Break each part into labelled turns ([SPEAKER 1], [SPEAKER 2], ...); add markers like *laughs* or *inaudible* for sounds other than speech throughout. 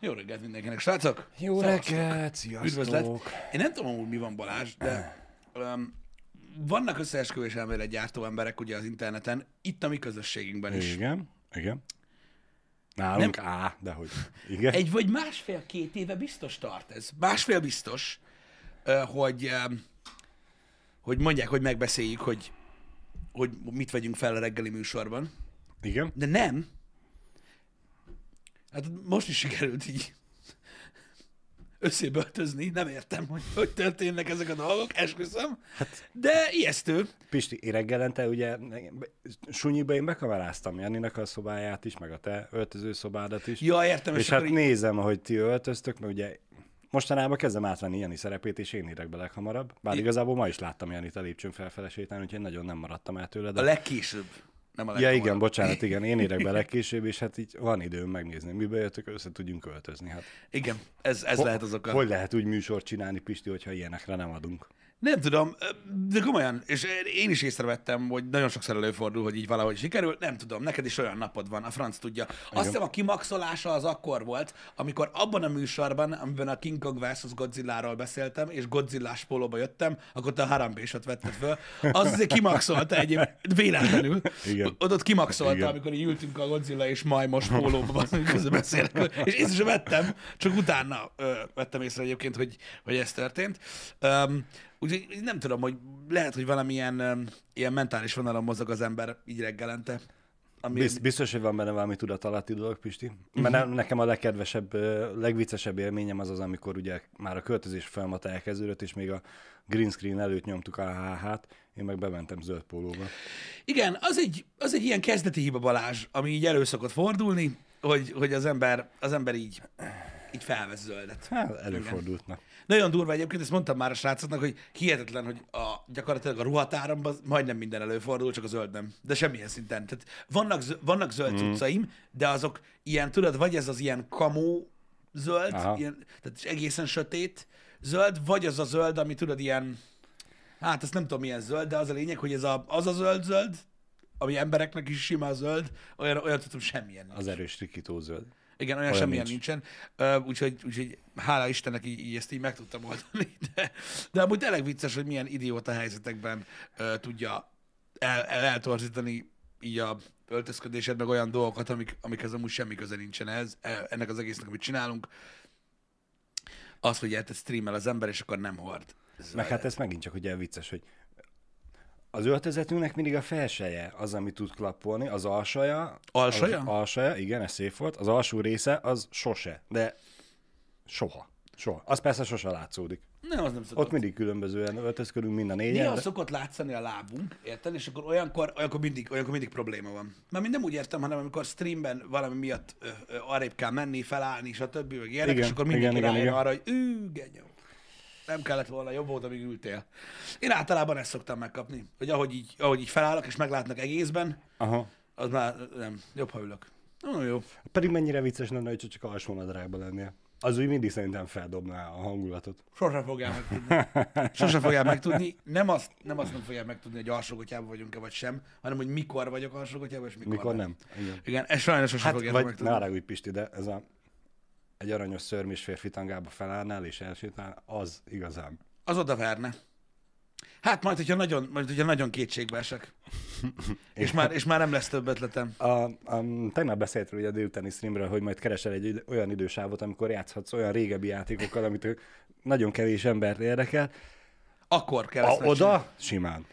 [SPEAKER 1] Jó reggelt mindenkinek, srácok!
[SPEAKER 2] Jó
[SPEAKER 1] Szevasztok.
[SPEAKER 2] reggelt, sziasztok!
[SPEAKER 1] Üdvözlet! Én nem tudom, hogy mi van Balázs, de um, vannak összeesküvés elmélet gyártó emberek ugye az interneten, itt a mi közösségünkben is.
[SPEAKER 2] Igen, igen. Nálunk nem. á, de hogy. Igen.
[SPEAKER 1] Egy vagy másfél-két éve biztos tart ez. Másfél biztos, hogy, hogy mondják, hogy megbeszéljük, hogy, hogy mit vegyünk fel a reggeli műsorban.
[SPEAKER 2] Igen.
[SPEAKER 1] De nem. Hát most is sikerült így összéböltözni, nem értem, hogy hogy történnek ezek a dolgok, esküszöm, hát, de ijesztő.
[SPEAKER 2] Pisti, én reggelente ugye sunyiba én bekameráztam Janinak a szobáját is, meg a te öltöző szobádat is.
[SPEAKER 1] Ja, értem.
[SPEAKER 2] És, és hát így... nézem, ahogy ti öltöztök, mert ugye mostanában kezdem átvenni Jani szerepét, és én érek be leghamarabb. Bár I... igazából ma is láttam Janit a lépcsőn felfele sétálni, úgyhogy nagyon nem maradtam el tőle. De...
[SPEAKER 1] A legkésőbb. Nem a
[SPEAKER 2] ja, igen, bocsánat, igen, én érek be legkésőbb, *laughs* és hát így van időm megnézni, mibe jöttök, össze tudjunk költözni. Hát.
[SPEAKER 1] Igen, ez, ez
[SPEAKER 2] Ho-
[SPEAKER 1] lehet az oka.
[SPEAKER 2] Hogy lehet úgy műsort csinálni, Pisti, hogyha ilyenekre nem adunk?
[SPEAKER 1] Nem tudom, de komolyan, és én is észrevettem, hogy nagyon sokszor előfordul, hogy így valahogy sikerül, nem tudom, neked is olyan napod van, a franc tudja. Azt hiszem a kimaxolása az akkor volt, amikor abban a műsorban, amiben a King Kong vs. Godzilla-ról beszéltem, és Godzilla spólóba jöttem, akkor te a harambésot vetted föl. Az azért kimaxolta egyébként, véletlenül.
[SPEAKER 2] Igen.
[SPEAKER 1] Ott, ott kimaxolta,
[SPEAKER 2] Igen.
[SPEAKER 1] amikor így ültünk a Godzilla és majmos pólóba, *laughs* közben beszélek. És észre sem vettem, csak utána ö, vettem észre egyébként, hogy, hogy ez történt. Um, Úgyhogy nem tudom, hogy lehet, hogy valamilyen ilyen mentális vonalon mozog az ember így reggelente. Ami,
[SPEAKER 2] Biz, biztos, hogy van benne valami tudat alatti dolog, Pisti. Mert uh-huh. nekem a legkedvesebb, legviccesebb élményem az az, amikor ugye már a költözés folyamat elkezdődött, és még a green screen előtt nyomtuk a HH-t, én meg bementem zöld pólóba.
[SPEAKER 1] Igen, az egy, az egy ilyen kezdeti hiba Balázs, ami így elő szokott fordulni, hogy, hogy az ember, az ember így, így felvesz zöldet.
[SPEAKER 2] Hát, előfordult. Na.
[SPEAKER 1] Nagyon durva egyébként, ezt mondtam már a srácoknak, hogy hihetetlen, hogy a, gyakorlatilag a ruhatáramban majdnem minden előfordul, csak a zöld nem. De semmilyen szinten. Tehát vannak, vannak zöld mm. cuccaim, de azok ilyen, tudod, vagy ez az ilyen kamó zöld,
[SPEAKER 2] Aha.
[SPEAKER 1] ilyen, tehát egészen sötét zöld, vagy az a zöld, ami tudod ilyen, hát ezt nem tudom milyen zöld, de az a lényeg, hogy ez a, az a zöld zöld, ami embereknek is sima zöld, olyan, olyan tudom semmilyen.
[SPEAKER 2] Az erős rikító zöld.
[SPEAKER 1] Igen, olyan,
[SPEAKER 2] Olyan
[SPEAKER 1] semmilyen
[SPEAKER 2] nincs.
[SPEAKER 1] nincsen. Úgyhogy, úgyhogy hála Istennek így, így ezt így meg tudtam oldani. De, de amúgy tényleg vicces, hogy milyen idióta helyzetekben ö, tudja el, el, eltorzítani így a öltözködésed, meg olyan dolgokat, amik, amikhez amúgy semmi köze nincsen ez, e- ennek az egésznek, amit csinálunk. Az, hogy érted streamel az ember, és akkor nem hord. Ez
[SPEAKER 2] Meg hát ez megint csak ugye vicces, hogy az öltözetünknek mindig a felseje az, ami tud klappolni, az alsaja.
[SPEAKER 1] Alsaja?
[SPEAKER 2] Az alsaja, igen, ez szép volt. Az alsó része az sose, de soha. Soha. Az persze sose látszódik.
[SPEAKER 1] nem, az nem szokott.
[SPEAKER 2] Ott mindig különbözően öltözködünk mind a négyen.
[SPEAKER 1] Néha
[SPEAKER 2] de-
[SPEAKER 1] szokott látszani a lábunk, érted? És akkor olyankor, olyankor, mindig, olyankor mindig probléma van. Mert mind nem úgy értem, hanem amikor streamben valami miatt ö, ö, arrébb kell menni, felállni, stb. meg ilyenek,
[SPEAKER 2] Igen,
[SPEAKER 1] és akkor mindenki
[SPEAKER 2] igen, igen, igen.
[SPEAKER 1] arra, hogy genyó. Nem kellett volna, jobb volt, amíg ültél. Én általában ezt szoktam megkapni, hogy ahogy így, ahogy így felállok, és meglátnak egészben,
[SPEAKER 2] Aha.
[SPEAKER 1] az már nem, jobb, ha ülök. No, jó.
[SPEAKER 2] Pedig mennyire vicces lenne, hogy csak alsó nadrágban lennél. Az úgy mindig szerintem feldobná a hangulatot.
[SPEAKER 1] Sosem fogják megtudni. Sosem fogják megtudni. Nem azt, nem azt nem fogják megtudni, hogy alsógotyában vagyunk-e vagy sem, hanem hogy mikor vagyok alsógotyában, és mikor,
[SPEAKER 2] Mikor nem. Igen.
[SPEAKER 1] Igen, ezt sajnos sosem
[SPEAKER 2] Hát,
[SPEAKER 1] fogják
[SPEAKER 2] vagy
[SPEAKER 1] megtudni.
[SPEAKER 2] ne haragudj, Pisti, de ez a egy aranyos szörmés férfi tangába felállnál és elsétál, az igazán.
[SPEAKER 1] Az oda verne. Hát majd, hogyha nagyon, majd, hogyha nagyon kétségbe esek. *laughs* és, már, és már nem lesz több ötletem.
[SPEAKER 2] A, a, tegnap beszéltél ugye a délutáni streamről, hogy majd keresel egy olyan idősávot, amikor játszhatsz olyan régebbi játékokkal, amit nagyon kevés embert érdekel.
[SPEAKER 1] Akkor kell
[SPEAKER 2] A,
[SPEAKER 1] ezt
[SPEAKER 2] oda simán.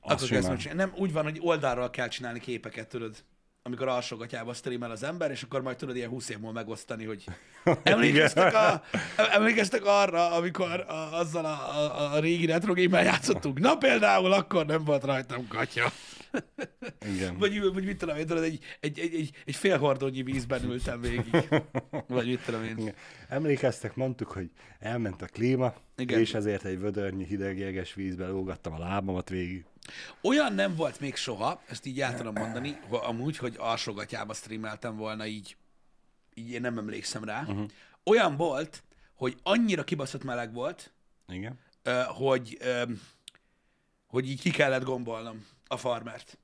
[SPEAKER 1] Akkor ezt
[SPEAKER 2] simán.
[SPEAKER 1] megcsinálni. Nem úgy van, hogy oldalról kell csinálni képeket, tudod. Amikor alsógatyába streamel az ember, és akkor majd tudod ilyen 20 év múlva megosztani, hogy *laughs* emlékeztek, a, emlékeztek arra, amikor a, azzal a, a, a régi retro game játszottunk? Na például akkor nem volt rajtam katya.
[SPEAKER 2] Igen.
[SPEAKER 1] Vagy, vagy mit tudom én, tudod, egy, egy, egy, egy, egy fél hordónyi vízben ültem végig. *laughs* Vagy mit tudom én.
[SPEAKER 2] Igen. Emlékeztek, mondtuk, hogy elment a klíma,
[SPEAKER 1] Igen.
[SPEAKER 2] Igen. és ezért egy vödörnyi hideg jeges vízbe lógattam a lábamat végig.
[SPEAKER 1] Olyan nem volt még soha, ezt így el tudom mondani, amúgy, hogy alsógatyába streameltem volna így, így én nem emlékszem rá. Uh-huh. Olyan volt, hogy annyira kibaszott meleg volt,
[SPEAKER 2] Igen.
[SPEAKER 1] hogy, hogy így ki kellett gombolnom a farmert.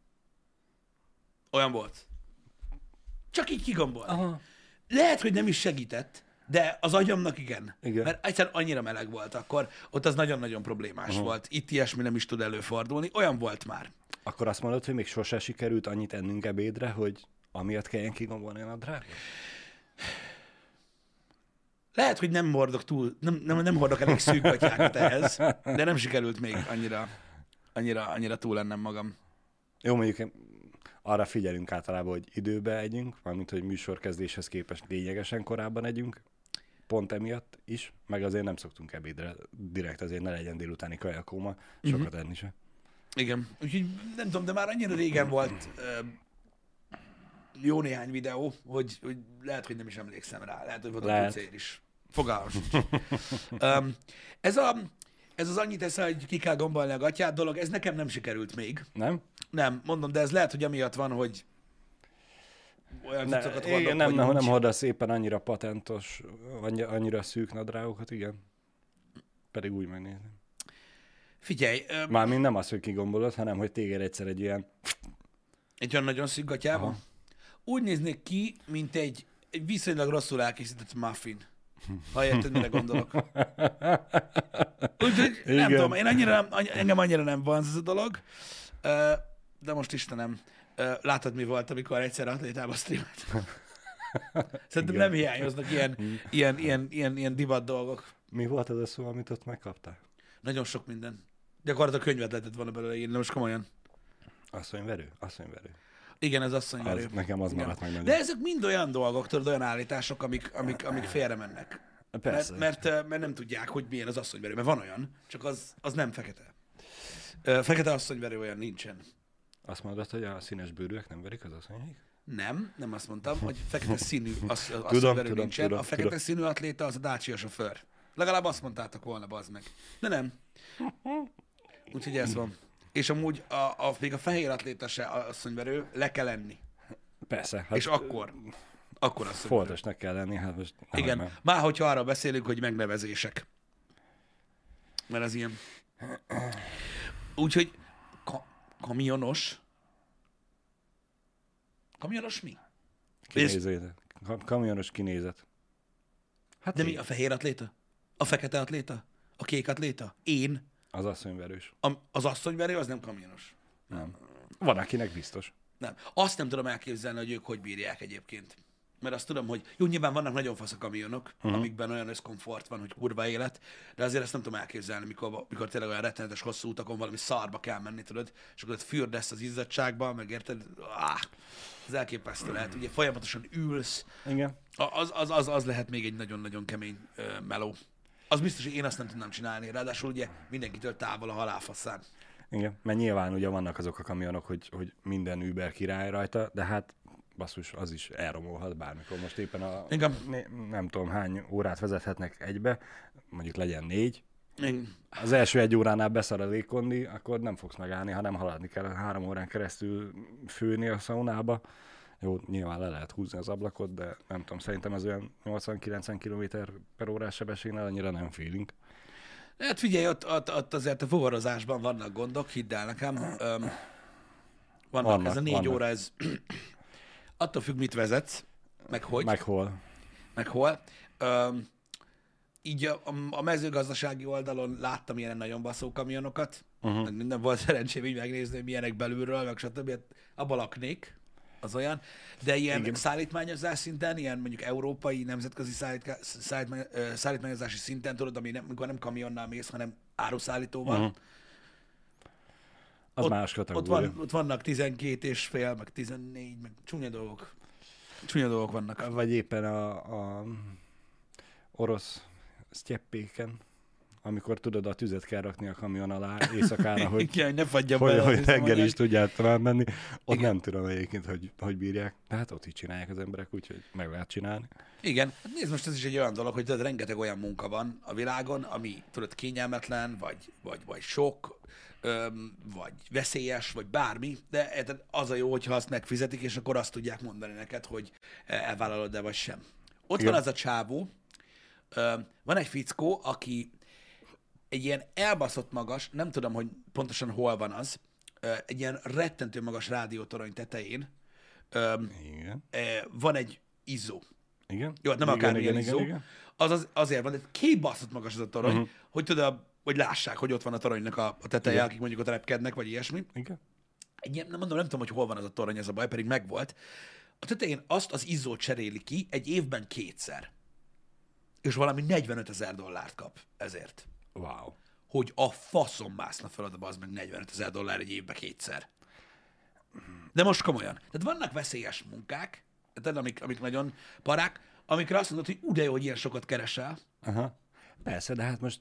[SPEAKER 1] Olyan volt. Csak így kigombolni.
[SPEAKER 2] Aha.
[SPEAKER 1] Lehet, hogy nem is segített, De az agyamnak igen.
[SPEAKER 2] Igen.
[SPEAKER 1] Mert egyszerűen annyira meleg volt akkor, ott az nagyon-nagyon problémás uh-huh. volt. Itt ilyesmi nem is tud előfordulni. Olyan volt már.
[SPEAKER 2] Akkor azt mondod, hogy még sose sikerült annyit ennünk ebédre, hogy amiatt kelljen kigombolni a nadrágot?
[SPEAKER 1] Lehet, hogy nem hordok túl, nem, nem, nem hordok elég szűk gatyákat ehhez, de nem sikerült még annyira, annyira, annyira túl lennem magam.
[SPEAKER 2] Jó, mondjuk arra figyelünk általában, hogy időbe együnk, mármint, hogy műsorkezdéshez képest lényegesen korábban együnk, pont emiatt is, meg azért nem szoktunk ebédre direkt, azért ne legyen délutáni kajakóma, sokat enni se.
[SPEAKER 1] Igen, úgyhogy nem tudom, de már annyira régen volt ö, jó néhány videó, hogy, hogy lehet, hogy nem is emlékszem rá. Lehet, hogy volt a
[SPEAKER 2] Lehet.
[SPEAKER 1] pucér is. Fogalmam sincs. *laughs* um, ez, a, ez az annyit teszel, hogy ki kell gombolni a gatyát dolog, ez nekem nem sikerült még.
[SPEAKER 2] Nem?
[SPEAKER 1] Nem, mondom, de ez lehet, hogy amiatt van, hogy olyan
[SPEAKER 2] Ne,
[SPEAKER 1] cuccokat
[SPEAKER 2] igen,
[SPEAKER 1] hordok,
[SPEAKER 2] nem,
[SPEAKER 1] hogy
[SPEAKER 2] nem, nem
[SPEAKER 1] nincs.
[SPEAKER 2] hordasz éppen annyira patentos, annyi- annyira szűk nadrágokat, igen. Pedig úgy megnézni.
[SPEAKER 1] Figyelj, ö,
[SPEAKER 2] Mármint nem az, hogy kigombolod, hanem hogy téged egyszer egy ilyen...
[SPEAKER 1] egy olyan nagyon.
[SPEAKER 2] Aha.
[SPEAKER 1] Úgy néznék ki, mint egy, egy viszonylag rosszul elkészített muffin. Ha érted, mire gondolok. Úgyhogy nem
[SPEAKER 2] Igen.
[SPEAKER 1] tudom, én annyira, nem- engem annyira nem van ez a dolog. De most Istenem, látod mi volt, amikor egyszer atlétába streamet? *laughs* Szerintem
[SPEAKER 2] Igen.
[SPEAKER 1] nem hiányoznak ilyen, ilyen, ilyen, ilyen, ilyen divat dolgok.
[SPEAKER 2] Mi volt az a szó, amit ott megkaptál?
[SPEAKER 1] Nagyon sok minden. Gyakorlatilag könyvet lehetett volna belőle írni, most komolyan.
[SPEAKER 2] Asszonyverő? Asszonyverő.
[SPEAKER 1] Igen, ez asszonyverő.
[SPEAKER 2] Az, nekem az maradt meg.
[SPEAKER 1] De ezek mind olyan dolgok, tudod, olyan állítások, amik, amik, amik félre mennek.
[SPEAKER 2] Persze.
[SPEAKER 1] Mert, mert, mert nem tudják, hogy milyen az asszonyverő. Mert van olyan, csak az, az nem fekete. Fekete asszonyverő olyan nincsen.
[SPEAKER 2] Azt mondod, hogy a színes bőrűek nem verik az asszonyaik?
[SPEAKER 1] Nem, nem azt mondtam, hogy fekete színű az, az
[SPEAKER 2] Tudom, tudom,
[SPEAKER 1] nincsen.
[SPEAKER 2] tudom,
[SPEAKER 1] a fekete
[SPEAKER 2] tudom.
[SPEAKER 1] színű atléta az a Dacia sofőr. Legalább azt mondtátok volna, bazd meg. De nem. Úgyhogy ez van. És amúgy a, a, még a fehér atléta se asszonyverő, le kell enni.
[SPEAKER 2] Persze. Hát
[SPEAKER 1] És akkor, akkor asszonyverő.
[SPEAKER 2] Foltosnak kell lenni, hát most...
[SPEAKER 1] Igen,
[SPEAKER 2] már.
[SPEAKER 1] már hogyha arra beszélünk, hogy megnevezések. Mert az ilyen. Úgyhogy kamionos. Kamionos mi?
[SPEAKER 2] Kam- Kamionos kinézet. Hát
[SPEAKER 1] De mi
[SPEAKER 2] így.
[SPEAKER 1] a fehér atléta? A fekete atléta? A kék atléta? Én?
[SPEAKER 2] Az asszonyverős.
[SPEAKER 1] A, az asszonyverő az nem kamionos.
[SPEAKER 2] Nem. Van, akinek biztos.
[SPEAKER 1] Nem. Azt nem tudom elképzelni, hogy ők hogy bírják egyébként. Mert azt tudom, hogy jó, nyilván vannak nagyon fasz a kamionok, uh-huh. amikben olyan összkomfort van, hogy kurva élet, de azért ezt nem tudom elképzelni, mikor, mikor tényleg olyan rettenetes hosszú utakon valami szarba kell menni, tudod, és akkor ott fürdesz az izzadságban, meg érted? Ah, ez elképesztő lehet. Ugye folyamatosan ülsz,
[SPEAKER 2] Igen.
[SPEAKER 1] Az, az, az, az lehet még egy nagyon-nagyon kemény ö, meló. Az biztos, hogy én azt nem tudnám csinálni, ráadásul ugye mindenkitől távol a halálfaszán.
[SPEAKER 2] Igen. Mert nyilván ugye vannak azok a kamionok, hogy, hogy minden Uber király rajta, de hát basszus, az is elromolhat bármikor. Most éppen a,
[SPEAKER 1] Igen.
[SPEAKER 2] nem tudom hány órát vezethetnek egybe, mondjuk legyen négy.
[SPEAKER 1] Én,
[SPEAKER 2] Az első egy óránál beszar a légkondi, akkor nem fogsz megállni, hanem haladni kell három órán keresztül főni a szaunába. Jó, nyilván le lehet húzni az ablakot, de nem tudom, szerintem ez olyan 80-90 km per órás sebességnél annyira nem feeling.
[SPEAKER 1] Hát figyelj, ott, ott, ott azért a fuvarozásban vannak gondok, hidd el nekem. Öm, vannak,
[SPEAKER 2] Vannak,
[SPEAKER 1] ez a négy
[SPEAKER 2] vannak.
[SPEAKER 1] óra, ez attól függ, mit vezetsz, meg hogy, meg,
[SPEAKER 2] hol.
[SPEAKER 1] meg hol. Öm, így a, a, mezőgazdasági oldalon láttam ilyen nagyon baszó kamionokat, uh-huh. nem volt szerencsém így megnézni, hogy milyenek belülről, meg stb. Hát abba laknék, az olyan, de ilyen Igen. szállítmányozás szinten, ilyen mondjuk európai, nemzetközi szállítká, szállítmány, szállítmányozási szinten, tudod, ami nem, amikor nem kamionnál mész, hanem áruszállítóval, uh-huh.
[SPEAKER 2] Az
[SPEAKER 1] Ott-
[SPEAKER 2] más
[SPEAKER 1] ott,
[SPEAKER 2] kategória.
[SPEAKER 1] van, ott vannak 12 és fél, meg 14, meg csúnya dolgok. Csúnya dolgok vannak.
[SPEAKER 2] Vagy éppen a, a orosz sztyeppéken, amikor tudod, a tüzet kell rakni a kamion alá éjszakára, *laughs* hogy,
[SPEAKER 1] Igen, ne fagyja
[SPEAKER 2] hogy,
[SPEAKER 1] bele,
[SPEAKER 2] hogy reggel is tudjál tovább menni. Ott
[SPEAKER 1] Igen.
[SPEAKER 2] nem tudom egyébként, hogy, hogy bírják. De hát ott így csinálják az emberek, úgyhogy meg lehet csinálni.
[SPEAKER 1] Igen, hát nézd, most ez is egy olyan dolog, hogy tudod, rengeteg olyan munka van a világon, ami tudod kényelmetlen, vagy, vagy, vagy sok, vagy veszélyes, vagy bármi, de az a jó, hogyha azt megfizetik, és akkor azt tudják mondani neked, hogy elvállalod-e vagy sem. Ott
[SPEAKER 2] Igen.
[SPEAKER 1] van az a csávó, van egy fickó, aki egy ilyen elbaszott magas, nem tudom, hogy pontosan hol van az, egy ilyen rettentő magas rádiótorony tetején,
[SPEAKER 2] Igen.
[SPEAKER 1] van egy izzó.
[SPEAKER 2] Igen?
[SPEAKER 1] Jó, hát nem
[SPEAKER 2] igen,
[SPEAKER 1] akármilyen
[SPEAKER 2] igen,
[SPEAKER 1] izzó.
[SPEAKER 2] igen, igen.
[SPEAKER 1] Az, az azért van, de kibaszott magas az a torony, uh-huh. hogy tudod, hogy lássák, hogy ott van a toronynak a, a teteje,
[SPEAKER 2] Igen.
[SPEAKER 1] akik mondjuk ott repkednek, vagy ilyesmi.
[SPEAKER 2] igen.
[SPEAKER 1] Egy, nem mondom, nem tudom, hogy hol van az a torony, ez a baj, pedig megvolt. A tetején azt az izzót cseréli ki egy évben kétszer. És valami 45 ezer dollárt kap ezért.
[SPEAKER 2] Wow.
[SPEAKER 1] Hogy a faszom mászna fel oda, az meg 45 ezer dollár egy évben kétszer. De most komolyan. Tehát vannak veszélyes munkák, tehát amik, amik nagyon parák, amikre azt mondod, hogy ú, de jó, hogy ilyen sokat keresel.
[SPEAKER 2] Aha. Persze, de hát most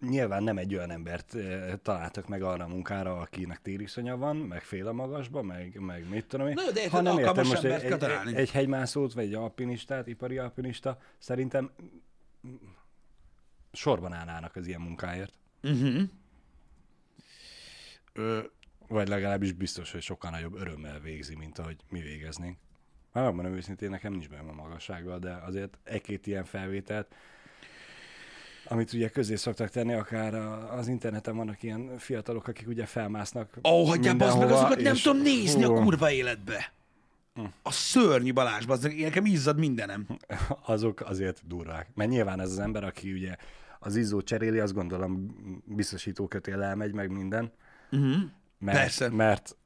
[SPEAKER 2] nyilván nem egy olyan embert találtak meg arra a munkára, akinek tériszonya van, meg fél a magasba, meg, meg mit tudom én.
[SPEAKER 1] Na de
[SPEAKER 2] hanem
[SPEAKER 1] alkalmas
[SPEAKER 2] most egy, egy, egy, egy hegymászót, vagy egy alpinistát, ipari alpinista, szerintem sorban állnának az ilyen munkáért.
[SPEAKER 1] Uh-huh. Ö,
[SPEAKER 2] Vagy legalábbis biztos, hogy sokkal nagyobb örömmel végzi, mint ahogy mi végeznénk. Már megmondom őszintén, nekem nincs benne a magassággal, de azért egy-két ilyen felvételt, amit ugye közé szoktak tenni, akár a- az interneten vannak ilyen fiatalok, akik ugye felmásznak
[SPEAKER 1] Ó, hagyjál, az meg azokat nem tudom nézni a
[SPEAKER 2] Hú,
[SPEAKER 1] kurva életbe. A szörnyű Balázs, az nekem izzad mindenem. *laughs*
[SPEAKER 2] Azok azért durvák. Mert nyilván ez az ember, aki ugye az izzó cseréli, azt gondolom biztosító kötél elmegy, meg minden.
[SPEAKER 1] Uh-huh.
[SPEAKER 2] Mert,
[SPEAKER 1] Persze.
[SPEAKER 2] Mert,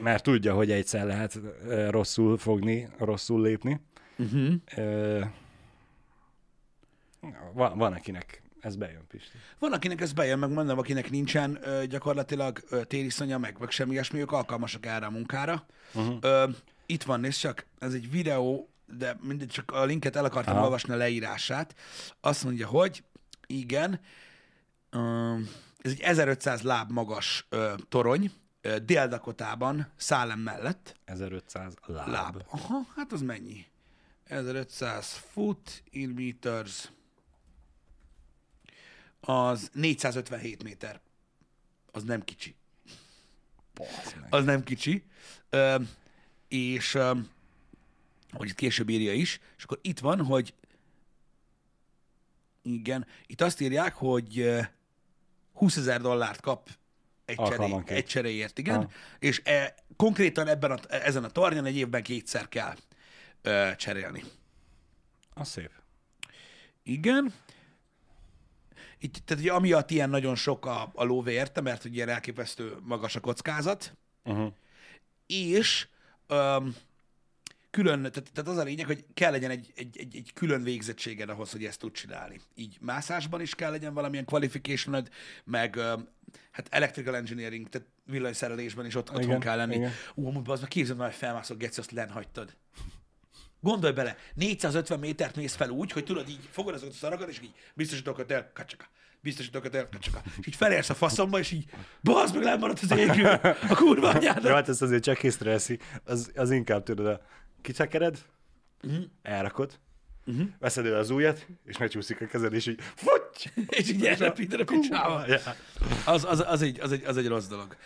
[SPEAKER 2] mert tudja, hogy egyszer lehet rosszul fogni, rosszul lépni.
[SPEAKER 1] Uh-huh.
[SPEAKER 2] Ö, van, van, akinek ez bejön, Pisti.
[SPEAKER 1] Van, akinek ez bejön, meg mondom, akinek nincsen ö, gyakorlatilag ö, tériszonya, meg, meg semmi ilyesmi, ők alkalmasak erre a munkára. Uh-huh. Ö, itt van, nézd csak, ez egy videó, de mindegy, csak a linket el akartam
[SPEAKER 2] Aha.
[SPEAKER 1] olvasni a leírását. Azt mondja, hogy igen, ö, ez egy 1500 láb magas ö, torony, Dél-Dakotában, Szálem mellett.
[SPEAKER 2] 1500 láb.
[SPEAKER 1] Láb. Aha, hát az mennyi? 1500 foot in meters. Az 457 méter. Az nem kicsi.
[SPEAKER 2] Basz meg.
[SPEAKER 1] Az nem kicsi. Ö, és ö, hogy itt később írja is, és akkor itt van, hogy igen, itt azt írják, hogy ö, 20 ezer dollárt kap egy, cseré, egy cseréért, igen,
[SPEAKER 2] Aha.
[SPEAKER 1] és e, konkrétan ebben a, ezen a tornyon egy évben kétszer kell ö, cserélni.
[SPEAKER 2] Az szép.
[SPEAKER 1] Igen. Itt, tehát ugye amiatt ilyen nagyon sok a, a lóvé érte, mert ugye elképesztő magas a kockázat,
[SPEAKER 2] Uh-huh.
[SPEAKER 1] és öm, külön, tehát, tehát az a lényeg, hogy kell legyen egy, egy, egy, egy külön végzettséged ahhoz, hogy ezt tud csinálni. Így mászásban is kell legyen valamilyen qualificationed, meg hát electrical engineering, tehát villanyszerelésben is ott, otthon
[SPEAKER 2] Igen,
[SPEAKER 1] kell lenni.
[SPEAKER 2] igen.
[SPEAKER 1] Ú, amúgy az meg képzeld már, hogy felmászol, geci, azt lenhagytad. Gondolj bele, 450 métert mész fel úgy, hogy tudod így, fogod azokat a szarakat, és így biztosítókat el, kacsaka, biztosítókat el, kacsaka. És így felérsz a faszomba, és így, bazd meg, lemaradt az égről, a kurva
[SPEAKER 2] Jó,
[SPEAKER 1] anyádat.
[SPEAKER 2] hát ezt azért csak észre veszi. Az, az inkább tudod, a kicsekered,
[SPEAKER 1] Mhm.
[SPEAKER 2] elrakod, veszed el az ujjat, és megcsúszik a kezed, és így futy! *laughs*
[SPEAKER 1] És így elrepíted a picsába.
[SPEAKER 2] Ja.
[SPEAKER 1] Az, az, az, egy, az, egy, az egy rossz dolog.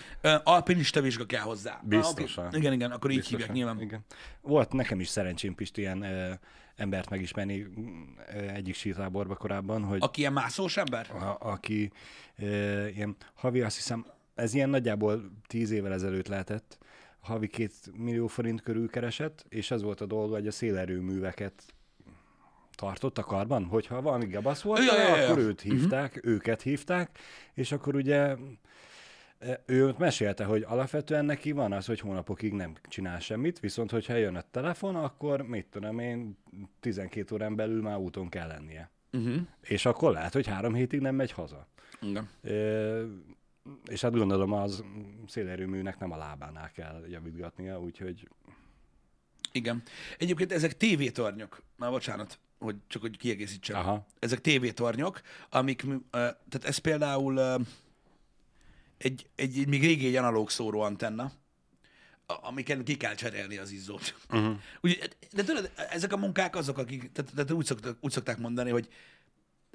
[SPEAKER 1] Alpinista vizsga kell hozzá.
[SPEAKER 2] Biztosan.
[SPEAKER 1] Ah, okay. Igen, igen, akkor így
[SPEAKER 2] Biztosan,
[SPEAKER 1] hívják nyilván.
[SPEAKER 2] Igen. Volt nekem is szerencsém Pisti ilyen ö, embert megismerni ö, egyik sítáborba korábban, hogy
[SPEAKER 1] Aki ilyen mászós ember?
[SPEAKER 2] a, aki ö, ilyen havi, azt hiszem, ez ilyen nagyjából tíz évvel ezelőtt lehetett, havi két millió forint körül keresett, és az volt a dolga, hogy a szélerőműveket tartott a karban, hogyha valami gabasz volt,
[SPEAKER 1] Ja, ja, ja,
[SPEAKER 2] akkor őt hívták, uh-huh. őket hívták, és akkor ugye e, ő mesélte, hogy alapvetően neki van az, hogy hónapokig nem csinál semmit, viszont hogyha jön a telefon, akkor mit tudom én, 12 órán belül már úton kell lennie.
[SPEAKER 1] Uh-huh.
[SPEAKER 2] És akkor lehet, hogy három hétig nem megy haza.
[SPEAKER 1] Igen.
[SPEAKER 2] Ö, és hát gondolom az szélerőműnek nem a lábánál kell javítgatnia, úgyhogy
[SPEAKER 1] Igen. Egyébként ezek tévétornyok. Már bocsánat, hogy csak hogy kiegészítsem.
[SPEAKER 2] Aha.
[SPEAKER 1] Ezek tévétornyok, amik, tehát ez például egy, egy, egy még régi egy analóg szóró antenna, amiken ki kell cserélni az izzót. Uh-huh. *laughs* Ugye, de tudod, ezek a munkák azok, akik, tehát, tehát úgy, szoktak, úgy szokták mondani, hogy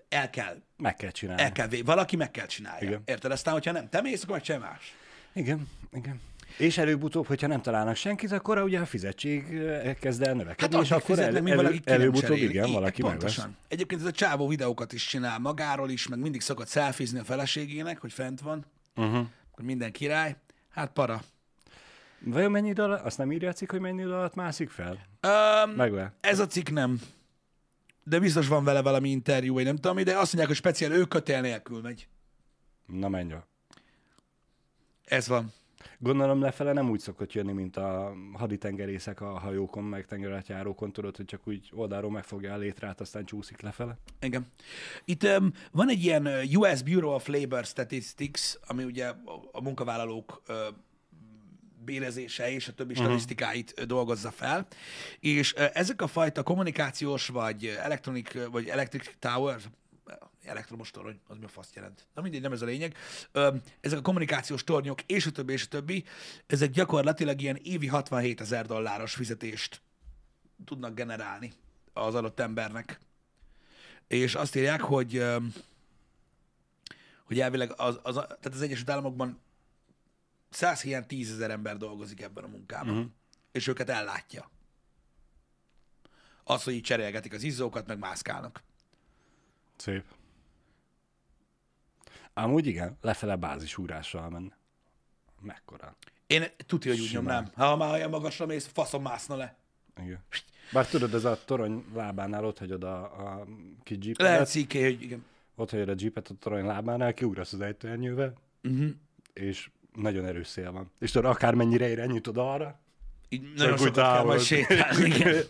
[SPEAKER 1] el kell,
[SPEAKER 2] meg kell csinálni.
[SPEAKER 1] el kell, valaki meg kell csinálja.
[SPEAKER 2] Igen.
[SPEAKER 1] Érted? Aztán, hogyha nem te mész, akkor meg sem más.
[SPEAKER 2] Igen, igen. És előbb-utóbb, hogyha nem találnak senkit, akkor ugye a fizetség ö, kezd el növekedni,
[SPEAKER 1] Hát
[SPEAKER 2] és akkor el, elő,
[SPEAKER 1] valaki
[SPEAKER 2] előbb-utóbb igen, valaki megvesz.
[SPEAKER 1] pontosan. Egyébként ez a csávó videókat is csinál magáról is, meg mindig szokott szelfizni a feleségének, hogy fent van.
[SPEAKER 2] Uh-huh.
[SPEAKER 1] Minden király. Hát para.
[SPEAKER 2] Vajon mennyi idő alatt, azt nem írja a cikk, hogy mennyi idő alatt mászik fel?
[SPEAKER 1] Um,
[SPEAKER 2] Megve.
[SPEAKER 1] ez a cikk nem. De biztos van vele valami interjú, vagy nem tudom, de azt mondják, hogy speciál ő kötél nélkül megy.
[SPEAKER 2] Na menj.
[SPEAKER 1] Ez van.
[SPEAKER 2] Gondolom lefele nem úgy szokott jönni, mint a haditengerészek a hajókon, meg tengerátjárókon, tudod, hogy csak úgy oldalról megfogja a létrát, aztán csúszik lefele.
[SPEAKER 1] Igen. Itt um, van egy ilyen US Bureau of Labor Statistics, ami ugye a, munkavállalók uh, bérezése és a többi uh-huh. statisztikáit dolgozza fel, és ezek a fajta kommunikációs vagy elektronik vagy electric tower, elektromos torony, az mi a faszt jelent. Na mindegy, nem ez a lényeg. Ezek a kommunikációs tornyok, és a többi, és a többi, ezek gyakorlatilag ilyen évi 67 ezer dolláros fizetést tudnak generálni az adott embernek. És azt írják, hogy, hogy elvileg az, az, tehát az Egyesült Államokban 100 ilyen 10 ezer ember dolgozik ebben a munkában, uh-huh. és őket ellátja. Az, hogy így cserélgetik az izzókat, meg mászkálnak.
[SPEAKER 2] Szép. Amúgy igen, lefele bázisúrással menne. Mekkora.
[SPEAKER 1] Én tudja, hogy úgy
[SPEAKER 2] Simán.
[SPEAKER 1] nyomnám. Ha már olyan magasra mész, faszom mászna le.
[SPEAKER 2] Igen. Bár tudod, ez a torony lábánál ott hagyod a, a kis
[SPEAKER 1] Lehet
[SPEAKER 2] jeepet,
[SPEAKER 1] cikke, hogy igen.
[SPEAKER 2] ott hagyod a jeepet a torony lábánál, kiugrasz az ejtőernyővel,
[SPEAKER 1] Uh-huh.
[SPEAKER 2] és nagyon erős szél van. És tudod, akármennyire irányítod arra,
[SPEAKER 1] Így nagyon sokat kell majd
[SPEAKER 2] távol.
[SPEAKER 1] sétálni. *laughs* Igen.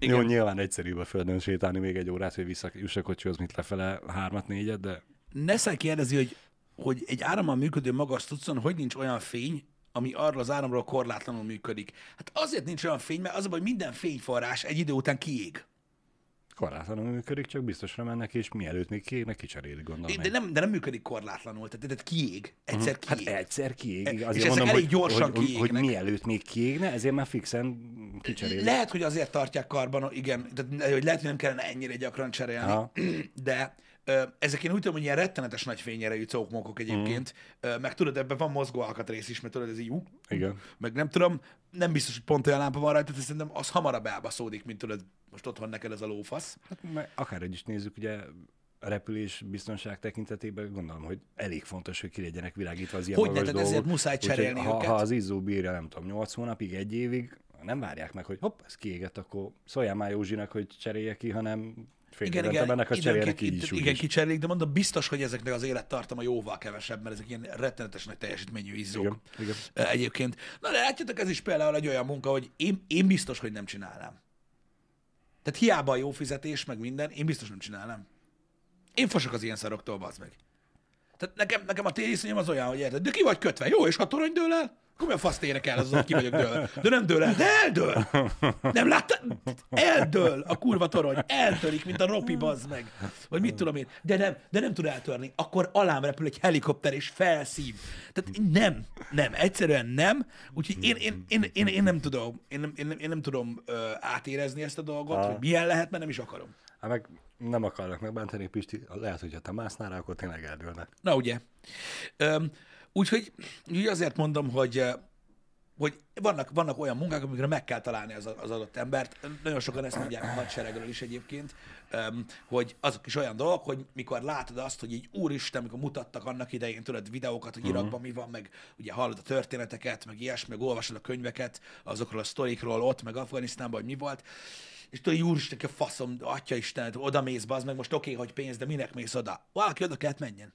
[SPEAKER 2] Jó, nyilván egyszerűbb a földön sétálni még egy órát, hogy visszajuss a kocsihoz, mint lefele hármat, négyet, de
[SPEAKER 1] Neszel kérdezi, hogy, hogy egy árammal működő magas tudszon, hogy nincs olyan fény, ami arról az áramról korlátlanul működik. Hát azért nincs olyan fény, mert az a baj, hogy minden fényforrás egy idő után kiég.
[SPEAKER 2] korlátlanul működik, csak biztosra mennek, és mielőtt még kiégnek, kicserélik, gondolom.
[SPEAKER 1] De nem, de nem működik korlátlanul, tehát, tehát kiég. Egyszer
[SPEAKER 2] Hát
[SPEAKER 1] kiég.
[SPEAKER 2] egyszer kiég.
[SPEAKER 1] És
[SPEAKER 2] Azért
[SPEAKER 1] ezek
[SPEAKER 2] mondom,
[SPEAKER 1] elég
[SPEAKER 2] hogy,
[SPEAKER 1] gyorsan
[SPEAKER 2] hogy, hogy, hogy
[SPEAKER 1] kiégnek.
[SPEAKER 2] mielőtt még kiégne, ezért már fixen kicserélik.
[SPEAKER 1] Lehet, hogy azért tartják karban, igen, tehát, hogy lehet, hogy nem kellene ennyire gyakran cserélni,
[SPEAKER 2] Aha.
[SPEAKER 1] de ezek én úgy tudom, hogy ilyen rettenetes nagy fényerejű cókmókok egyébként, mm. meg tudod, ebben van mozgó alkatrész is, mert tudod, ez így, ú,
[SPEAKER 2] Igen.
[SPEAKER 1] meg nem tudom, nem biztos, hogy pont olyan lámpa van rajta, de szerintem az hamarabb elbaszódik, mint tudod, most otthon neked ez a lófasz.
[SPEAKER 2] Hát akárhogy is nézzük, ugye a repülés biztonság tekintetében gondolom, hogy elég fontos, hogy ki legyenek világítva az ilyen
[SPEAKER 1] Hogy ne,
[SPEAKER 2] dolgok.
[SPEAKER 1] ezért muszáj cserélni
[SPEAKER 2] ha,
[SPEAKER 1] őket.
[SPEAKER 2] ha az izzó bírja, nem tudom, 8 hónapig, egy évig, nem várják meg, hogy hopp, ez kiégett, akkor szóljál már Józsinak, hogy cserélje ki, hanem fél
[SPEAKER 1] Igen, igen,
[SPEAKER 2] hogy
[SPEAKER 1] időnként-
[SPEAKER 2] cserélnek így is,
[SPEAKER 1] igen, kicserélik, de mondom, biztos, hogy ezeknek az élettartama jóval kevesebb, mert ezek ilyen rettenetes nagy teljesítményű izzók.
[SPEAKER 2] Igen, igen.
[SPEAKER 1] Ö, Egyébként. Na de látjátok, ez is például egy olyan munka, hogy én, én biztos, hogy nem csinálnám. Tehát hiába a jó fizetés, meg minden, én biztos nem csinálnám. Én fosok az ilyen szaroktól, bazd meg. Tehát nekem, nekem a tériszonyom az olyan, hogy érted, de ki vagy kötve, jó, és ha torony dől el? Akkor mi a fasz érek el azon, hogy ki vagyok dől. De nem dől el, de eldől. Nem láttad? Eldől a kurva torony. Eltörik, mint a ropi, bazd meg. Vagy mit tudom én. De nem, de nem tud eltörni. Akkor alám repül egy helikopter és felszív. Tehát nem, nem, egyszerűen nem. Úgyhogy én, én, én, én, én nem tudom, én nem, én nem, én nem tudom ö, átérezni ezt a dolgot,
[SPEAKER 2] Ah.
[SPEAKER 1] hogy milyen lehet, mert nem is akarom.
[SPEAKER 2] Hát meg nem akarnak megbántani, Pisti, lehet, hogy ha te másznál rá, akkor tényleg eldőlnek.
[SPEAKER 1] Na ugye. Úgyhogy úgyhogy azért mondom, hogy hogy vannak, vannak olyan munkák, amikre meg kell találni az, az adott embert. Nagyon sokan ezt mondják a hadseregről is egyébként, hogy azok is olyan dolgok, hogy mikor látod azt, hogy így úristen, amikor mutattak annak idején, tudod, videókat, hogy Irakban mi van, meg ugye hallod a történeteket, meg ilyesmi, meg olvasod a könyveket azokról a sztorikról ott, meg Afganisztánban, hogy mi volt, és tudod, hogy úristen, ki a faszom, atya Isten, oda mész, az meg most oké, hogy pénz, de minek mész oda? Valaki oda kellett menjen.